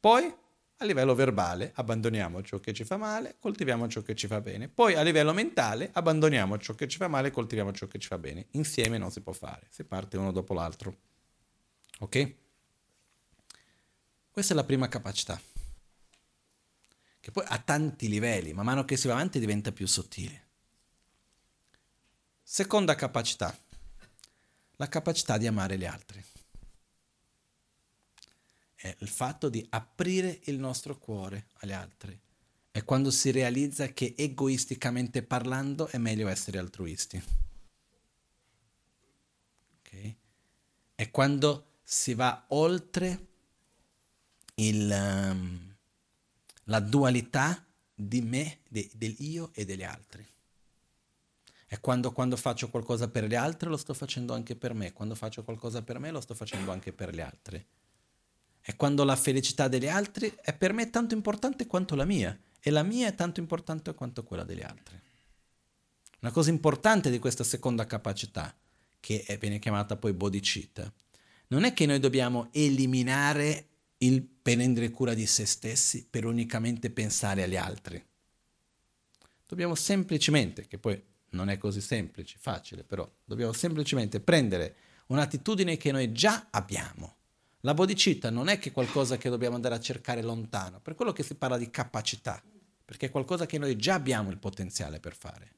Poi a livello verbale abbandoniamo ciò che ci fa male, coltiviamo ciò che ci fa bene. Poi a livello mentale abbandoniamo ciò che ci fa male, coltiviamo ciò che ci fa bene. Insieme non si può fare, si parte uno dopo l'altro. Ok? Questa è la prima capacità, che poi ha tanti livelli, man mano che si va avanti diventa più sottile. Seconda capacità, la capacità di amare gli altri è il fatto di aprire il nostro cuore agli altri. È quando si realizza che egoisticamente parlando è meglio essere altruisti. Okay? È quando si va oltre il, um, la dualità di me, de, del io e degli altri. È quando, quando faccio qualcosa per gli altri lo sto facendo anche per me, quando faccio qualcosa per me lo sto facendo anche per gli altri è quando la felicità degli altri è per me tanto importante quanto la mia e la mia è tanto importante quanto quella degli altri. Una cosa importante di questa seconda capacità, che viene chiamata poi bodhicitta, non è che noi dobbiamo eliminare il prendere cura di se stessi per unicamente pensare agli altri. Dobbiamo semplicemente, che poi non è così semplice, facile, però dobbiamo semplicemente prendere un'attitudine che noi già abbiamo la bodhicitta non è che qualcosa che dobbiamo andare a cercare lontano, per quello che si parla di capacità, perché è qualcosa che noi già abbiamo il potenziale per fare.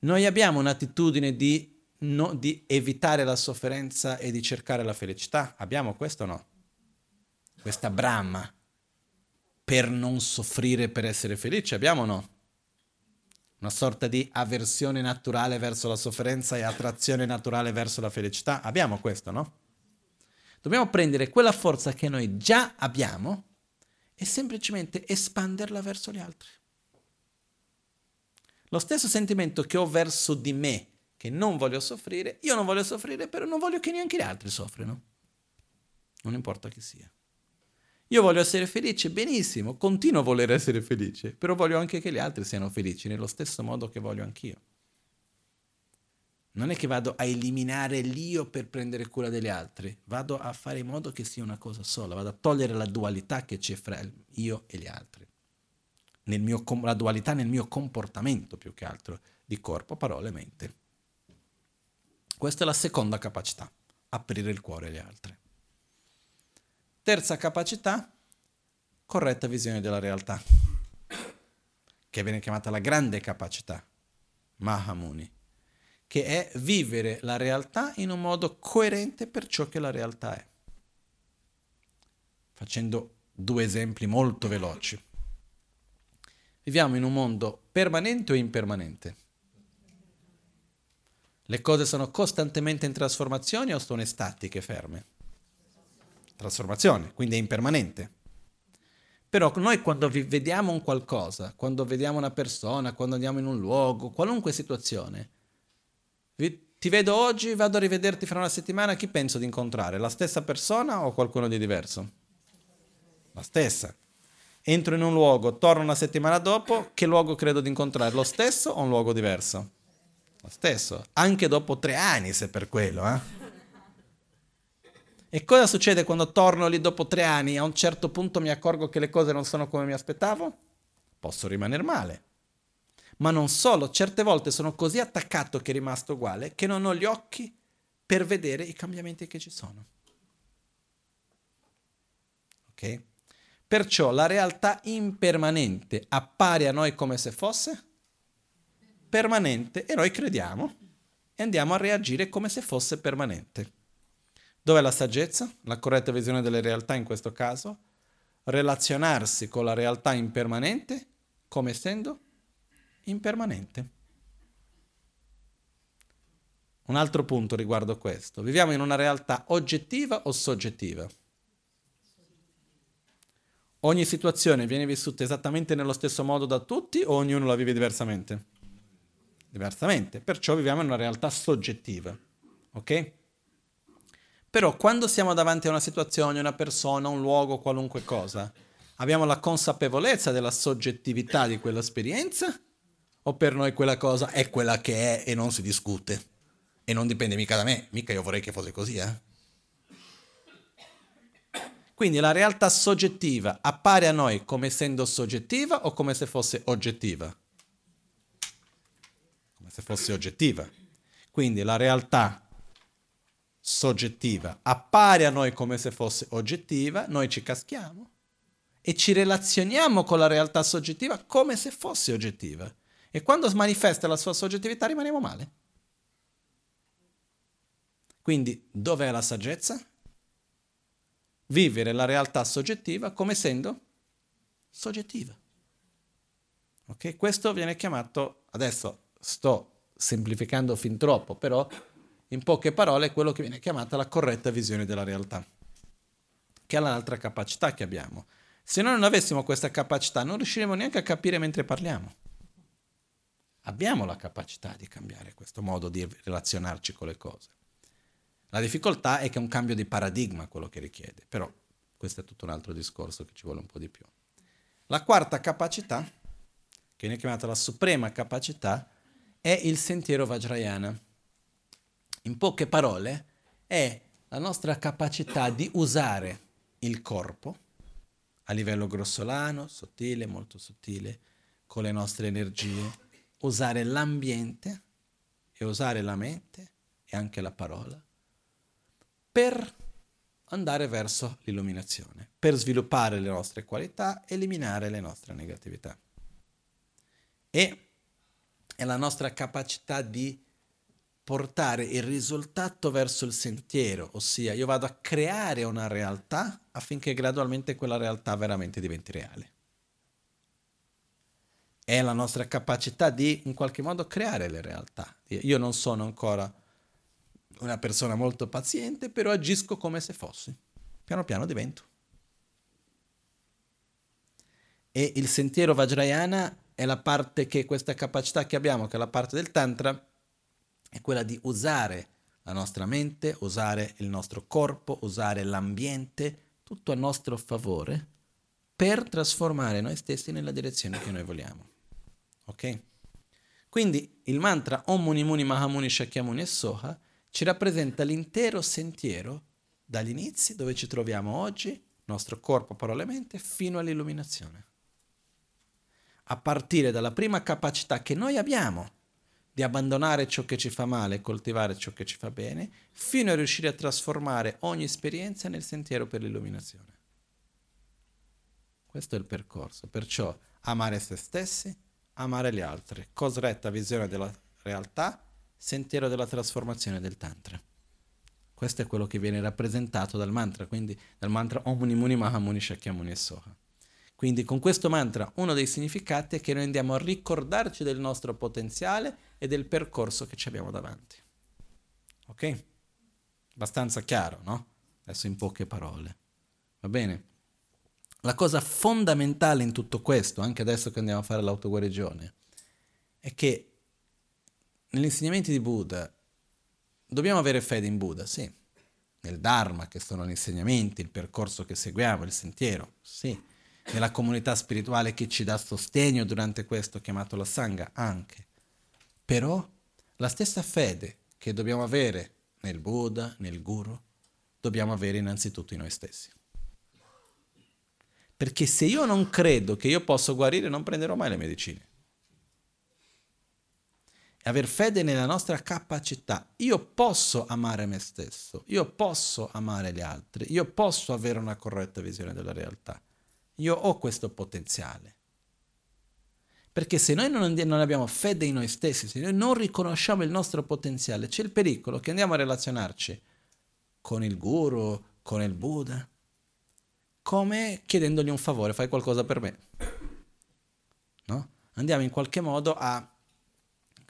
Noi abbiamo un'attitudine di, no, di evitare la sofferenza e di cercare la felicità. Abbiamo questo o no? Questa brama per non soffrire, per essere felici, abbiamo o no? Una sorta di avversione naturale verso la sofferenza e attrazione naturale verso la felicità. Abbiamo questo, no? Dobbiamo prendere quella forza che noi già abbiamo e semplicemente espanderla verso gli altri. Lo stesso sentimento che ho verso di me, che non voglio soffrire, io non voglio soffrire, però non voglio che neanche gli altri soffrino. Non importa chi sia. Io voglio essere felice, benissimo, continuo a voler essere felice, però voglio anche che gli altri siano felici nello stesso modo che voglio anch'io. Non è che vado a eliminare l'io per prendere cura degli altri, vado a fare in modo che sia una cosa sola, vado a togliere la dualità che c'è fra io e gli altri. Mio, la dualità nel mio comportamento più che altro, di corpo, parole e mente. Questa è la seconda capacità, aprire il cuore agli altri. Terza capacità, corretta visione della realtà, che viene chiamata la grande capacità, Mahamuni che è vivere la realtà in un modo coerente per ciò che la realtà è. Facendo due esempi molto veloci. Viviamo in un mondo permanente o impermanente? Le cose sono costantemente in trasformazione o sono statiche, ferme? Trasformazione, quindi è impermanente. Però noi quando vediamo un qualcosa, quando vediamo una persona, quando andiamo in un luogo, qualunque situazione, ti vedo oggi, vado a rivederti fra una settimana, chi penso di incontrare? La stessa persona o qualcuno di diverso? La stessa. Entro in un luogo, torno una settimana dopo, che luogo credo di incontrare? Lo stesso o un luogo diverso? Lo stesso, anche dopo tre anni se per quello. Eh? E cosa succede quando torno lì dopo tre anni? A un certo punto mi accorgo che le cose non sono come mi aspettavo? Posso rimanere male ma non solo, certe volte sono così attaccato che è rimasto uguale che non ho gli occhi per vedere i cambiamenti che ci sono. Ok? Perciò la realtà impermanente appare a noi come se fosse permanente e noi crediamo e andiamo a reagire come se fosse permanente. Dov'è la saggezza? La corretta visione delle realtà in questo caso? Relazionarsi con la realtà impermanente come essendo impermanente. Un altro punto riguardo questo. Viviamo in una realtà oggettiva o soggettiva? Ogni situazione viene vissuta esattamente nello stesso modo da tutti o ognuno la vive diversamente? Diversamente, perciò viviamo in una realtà soggettiva. Ok? Però quando siamo davanti a una situazione, una persona, un luogo, qualunque cosa, abbiamo la consapevolezza della soggettività di quell'esperienza o per noi quella cosa è quella che è e non si discute? E non dipende mica da me, mica io vorrei che fosse così, eh? Quindi la realtà soggettiva appare a noi come essendo soggettiva o come se fosse oggettiva? Come se fosse oggettiva. Quindi la realtà soggettiva appare a noi come se fosse oggettiva, noi ci caschiamo e ci relazioniamo con la realtà soggettiva come se fosse oggettiva. E quando manifesta la sua soggettività rimaniamo male. Quindi dov'è la saggezza? Vivere la realtà soggettiva come essendo soggettiva. Ok? Questo viene chiamato, adesso sto semplificando fin troppo, però in poche parole è quello che viene chiamata la corretta visione della realtà, che è l'altra capacità che abbiamo. Se noi non avessimo questa capacità non riusciremo neanche a capire mentre parliamo. Abbiamo la capacità di cambiare questo modo di relazionarci con le cose. La difficoltà è che è un cambio di paradigma quello che richiede, però questo è tutto un altro discorso che ci vuole un po' di più. La quarta capacità, che viene chiamata la suprema capacità, è il sentiero Vajrayana. In poche parole, è la nostra capacità di usare il corpo a livello grossolano, sottile, molto sottile, con le nostre energie, usare l'ambiente e usare la mente e anche la parola per andare verso l'illuminazione, per sviluppare le nostre qualità, eliminare le nostre negatività. E è la nostra capacità di portare il risultato verso il sentiero, ossia io vado a creare una realtà affinché gradualmente quella realtà veramente diventi reale. È la nostra capacità di in qualche modo creare le realtà. Io non sono ancora una persona molto paziente, però agisco come se fossi. Piano piano divento. E il sentiero Vajrayana è la parte che questa capacità che abbiamo, che è la parte del Tantra, è quella di usare la nostra mente, usare il nostro corpo, usare l'ambiente, tutto a nostro favore, per trasformare noi stessi nella direzione che noi vogliamo. Ok? Quindi il mantra Om Muni Muni Mahamuni Shakyamuni e Soha ci rappresenta l'intero sentiero dagli inizi dove ci troviamo oggi, nostro corpo, parole e mente, fino all'illuminazione. A partire dalla prima capacità che noi abbiamo di abbandonare ciò che ci fa male e coltivare ciò che ci fa bene, fino a riuscire a trasformare ogni esperienza nel sentiero per l'illuminazione. Questo è il percorso, perciò amare se stessi, amare gli altri, cosretta visione della realtà, sentiero della trasformazione del Tantra. Questo è quello che viene rappresentato dal mantra, quindi dal mantra Om Muni Muni Mahamuni Shakyamuni e Soha. Quindi con questo mantra uno dei significati è che noi andiamo a ricordarci del nostro potenziale e del percorso che ci abbiamo davanti. Ok? Abbastanza chiaro, no? Adesso in poche parole. Va bene? La cosa fondamentale in tutto questo, anche adesso che andiamo a fare l'autoguarigione, è che negli insegnamenti di Buddha dobbiamo avere fede in Buddha, sì. Nel Dharma, che sono gli insegnamenti, il percorso che seguiamo, il sentiero, sì nella comunità spirituale che ci dà sostegno durante questo, chiamato la Sangha, anche. Però la stessa fede che dobbiamo avere nel Buddha, nel Guru, dobbiamo avere innanzitutto in noi stessi. Perché se io non credo che io posso guarire, non prenderò mai le medicine. E aver fede nella nostra capacità. Io posso amare me stesso, io posso amare gli altri, io posso avere una corretta visione della realtà. Io ho questo potenziale. Perché se noi non, non, abbiamo fede in noi stessi, se noi non riconosciamo il nostro potenziale, c'è il pericolo che andiamo a relazionarci con il guru, con il Buddha, come chiedendogli un favore, fai qualcosa per me. No? Andiamo in qualche modo a,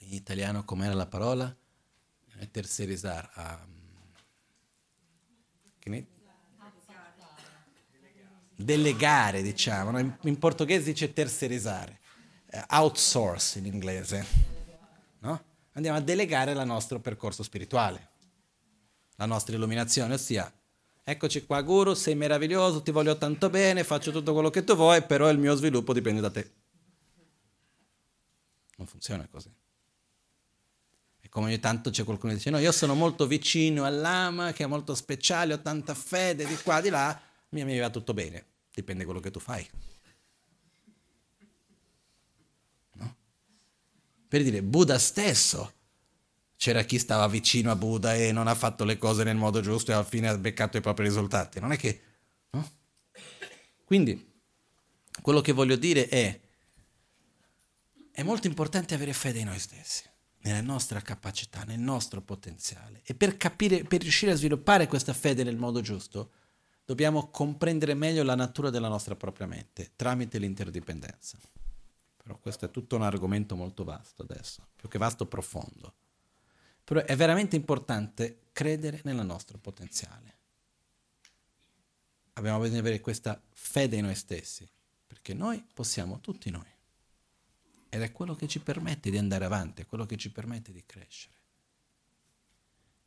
in italiano com'era la parola? Tercerizzare, a, delegare, diciamo, in, portoghese dice tercerizzare, eh, outsource in inglese, no? Andiamo a delegare il nostro percorso spirituale, la nostra illuminazione, ossia, eccoci qua guru, sei meraviglioso, ti voglio tanto bene, faccio tutto quello che tu vuoi, però il mio sviluppo dipende da te. Non funziona così. E come ogni tanto c'è qualcuno che dice, no, io sono molto vicino all'ama, che è molto speciale, ho tanta fede di qua, di là, mi, mi va tutto bene, dipende da quello che tu fai. No? Per dire, Buddha stesso, c'era chi stava vicino a Buddha e non ha fatto le cose nel modo giusto e alla fine ha beccato i propri risultati. Non è che... No? Quindi, quello che voglio dire è, è molto importante avere fede in noi stessi nella nostra capacità, nel nostro potenziale. E per capire, per riuscire a sviluppare questa fede nel modo giusto, dobbiamo comprendere meglio la natura della nostra propria mente tramite l'interdipendenza. Però questo è tutto un argomento molto vasto adesso, più che vasto profondo. Però è veramente importante credere nel nostro potenziale. Abbiamo bisogno di avere questa fede in noi stessi, perché noi possiamo tutti noi. Ed è quello che ci permette di andare avanti, è quello che ci permette di crescere.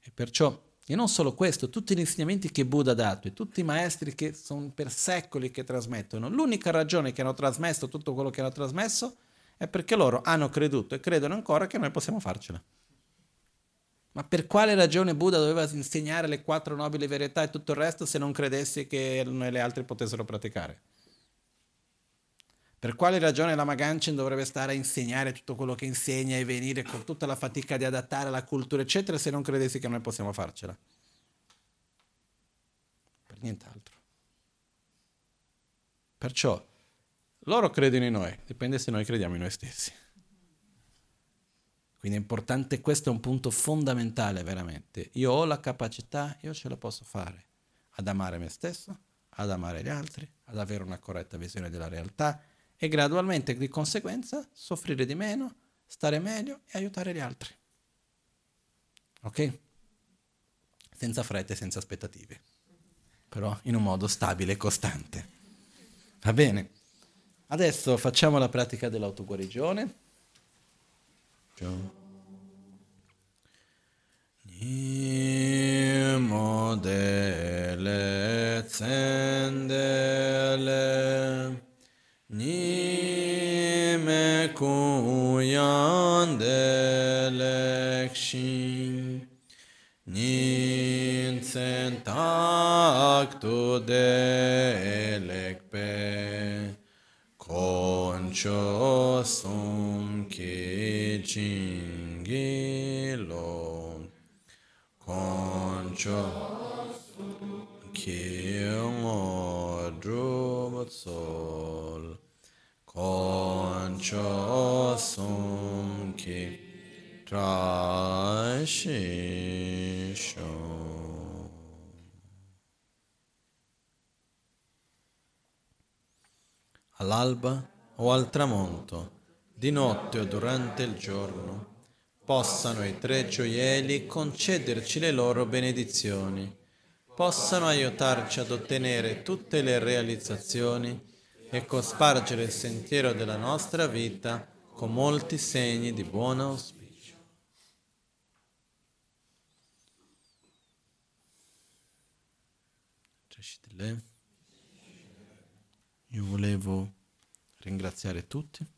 E perciò, e non solo questo, tutti gli insegnamenti che Buddha ha dato e tutti i maestri che sono per secoli che trasmettono, l'unica ragione che hanno trasmesso tutto quello che hanno trasmesso è perché loro hanno creduto e credono ancora che noi possiamo farcela. Ma per quale ragione Buddha doveva insegnare le quattro nobili verità e tutto il resto se non credessi che le altre potessero praticare? Per quale ragione la Magancin dovrebbe stare a insegnare tutto quello che insegna e venire con tutta la fatica di adattare la cultura, eccetera, se non credessi che noi possiamo farcela? Per nient'altro. Perciò loro credono in noi, dipende se noi crediamo in noi stessi. Quindi è importante, questo è un punto fondamentale veramente. Io ho la capacità, io ce la posso fare, ad amare me stesso, ad amare gli altri, ad avere una corretta visione della realtà e gradualmente di conseguenza soffrire di meno, stare meglio e aiutare gli altri. Ok? Senza fretta e senza aspettative, però in un modo stabile e costante. Va bene? Adesso facciamo la pratica dell'autoguarigione. Nimo delle zendele Nime kuyan delekshin Nin sentak tu delekpe Concho sum ki chingilo Concho ki modru sol concho sum ki trashisho. All'alba o al tramonto, di notte o durante il giorno, possano i tre gioielli concederci le loro benedizioni, possano aiutarci ad ottenere tutte le realizzazioni e cospargere il sentiero della nostra vita con molti segni di buon auspicio. Io volevo ringraziare tutti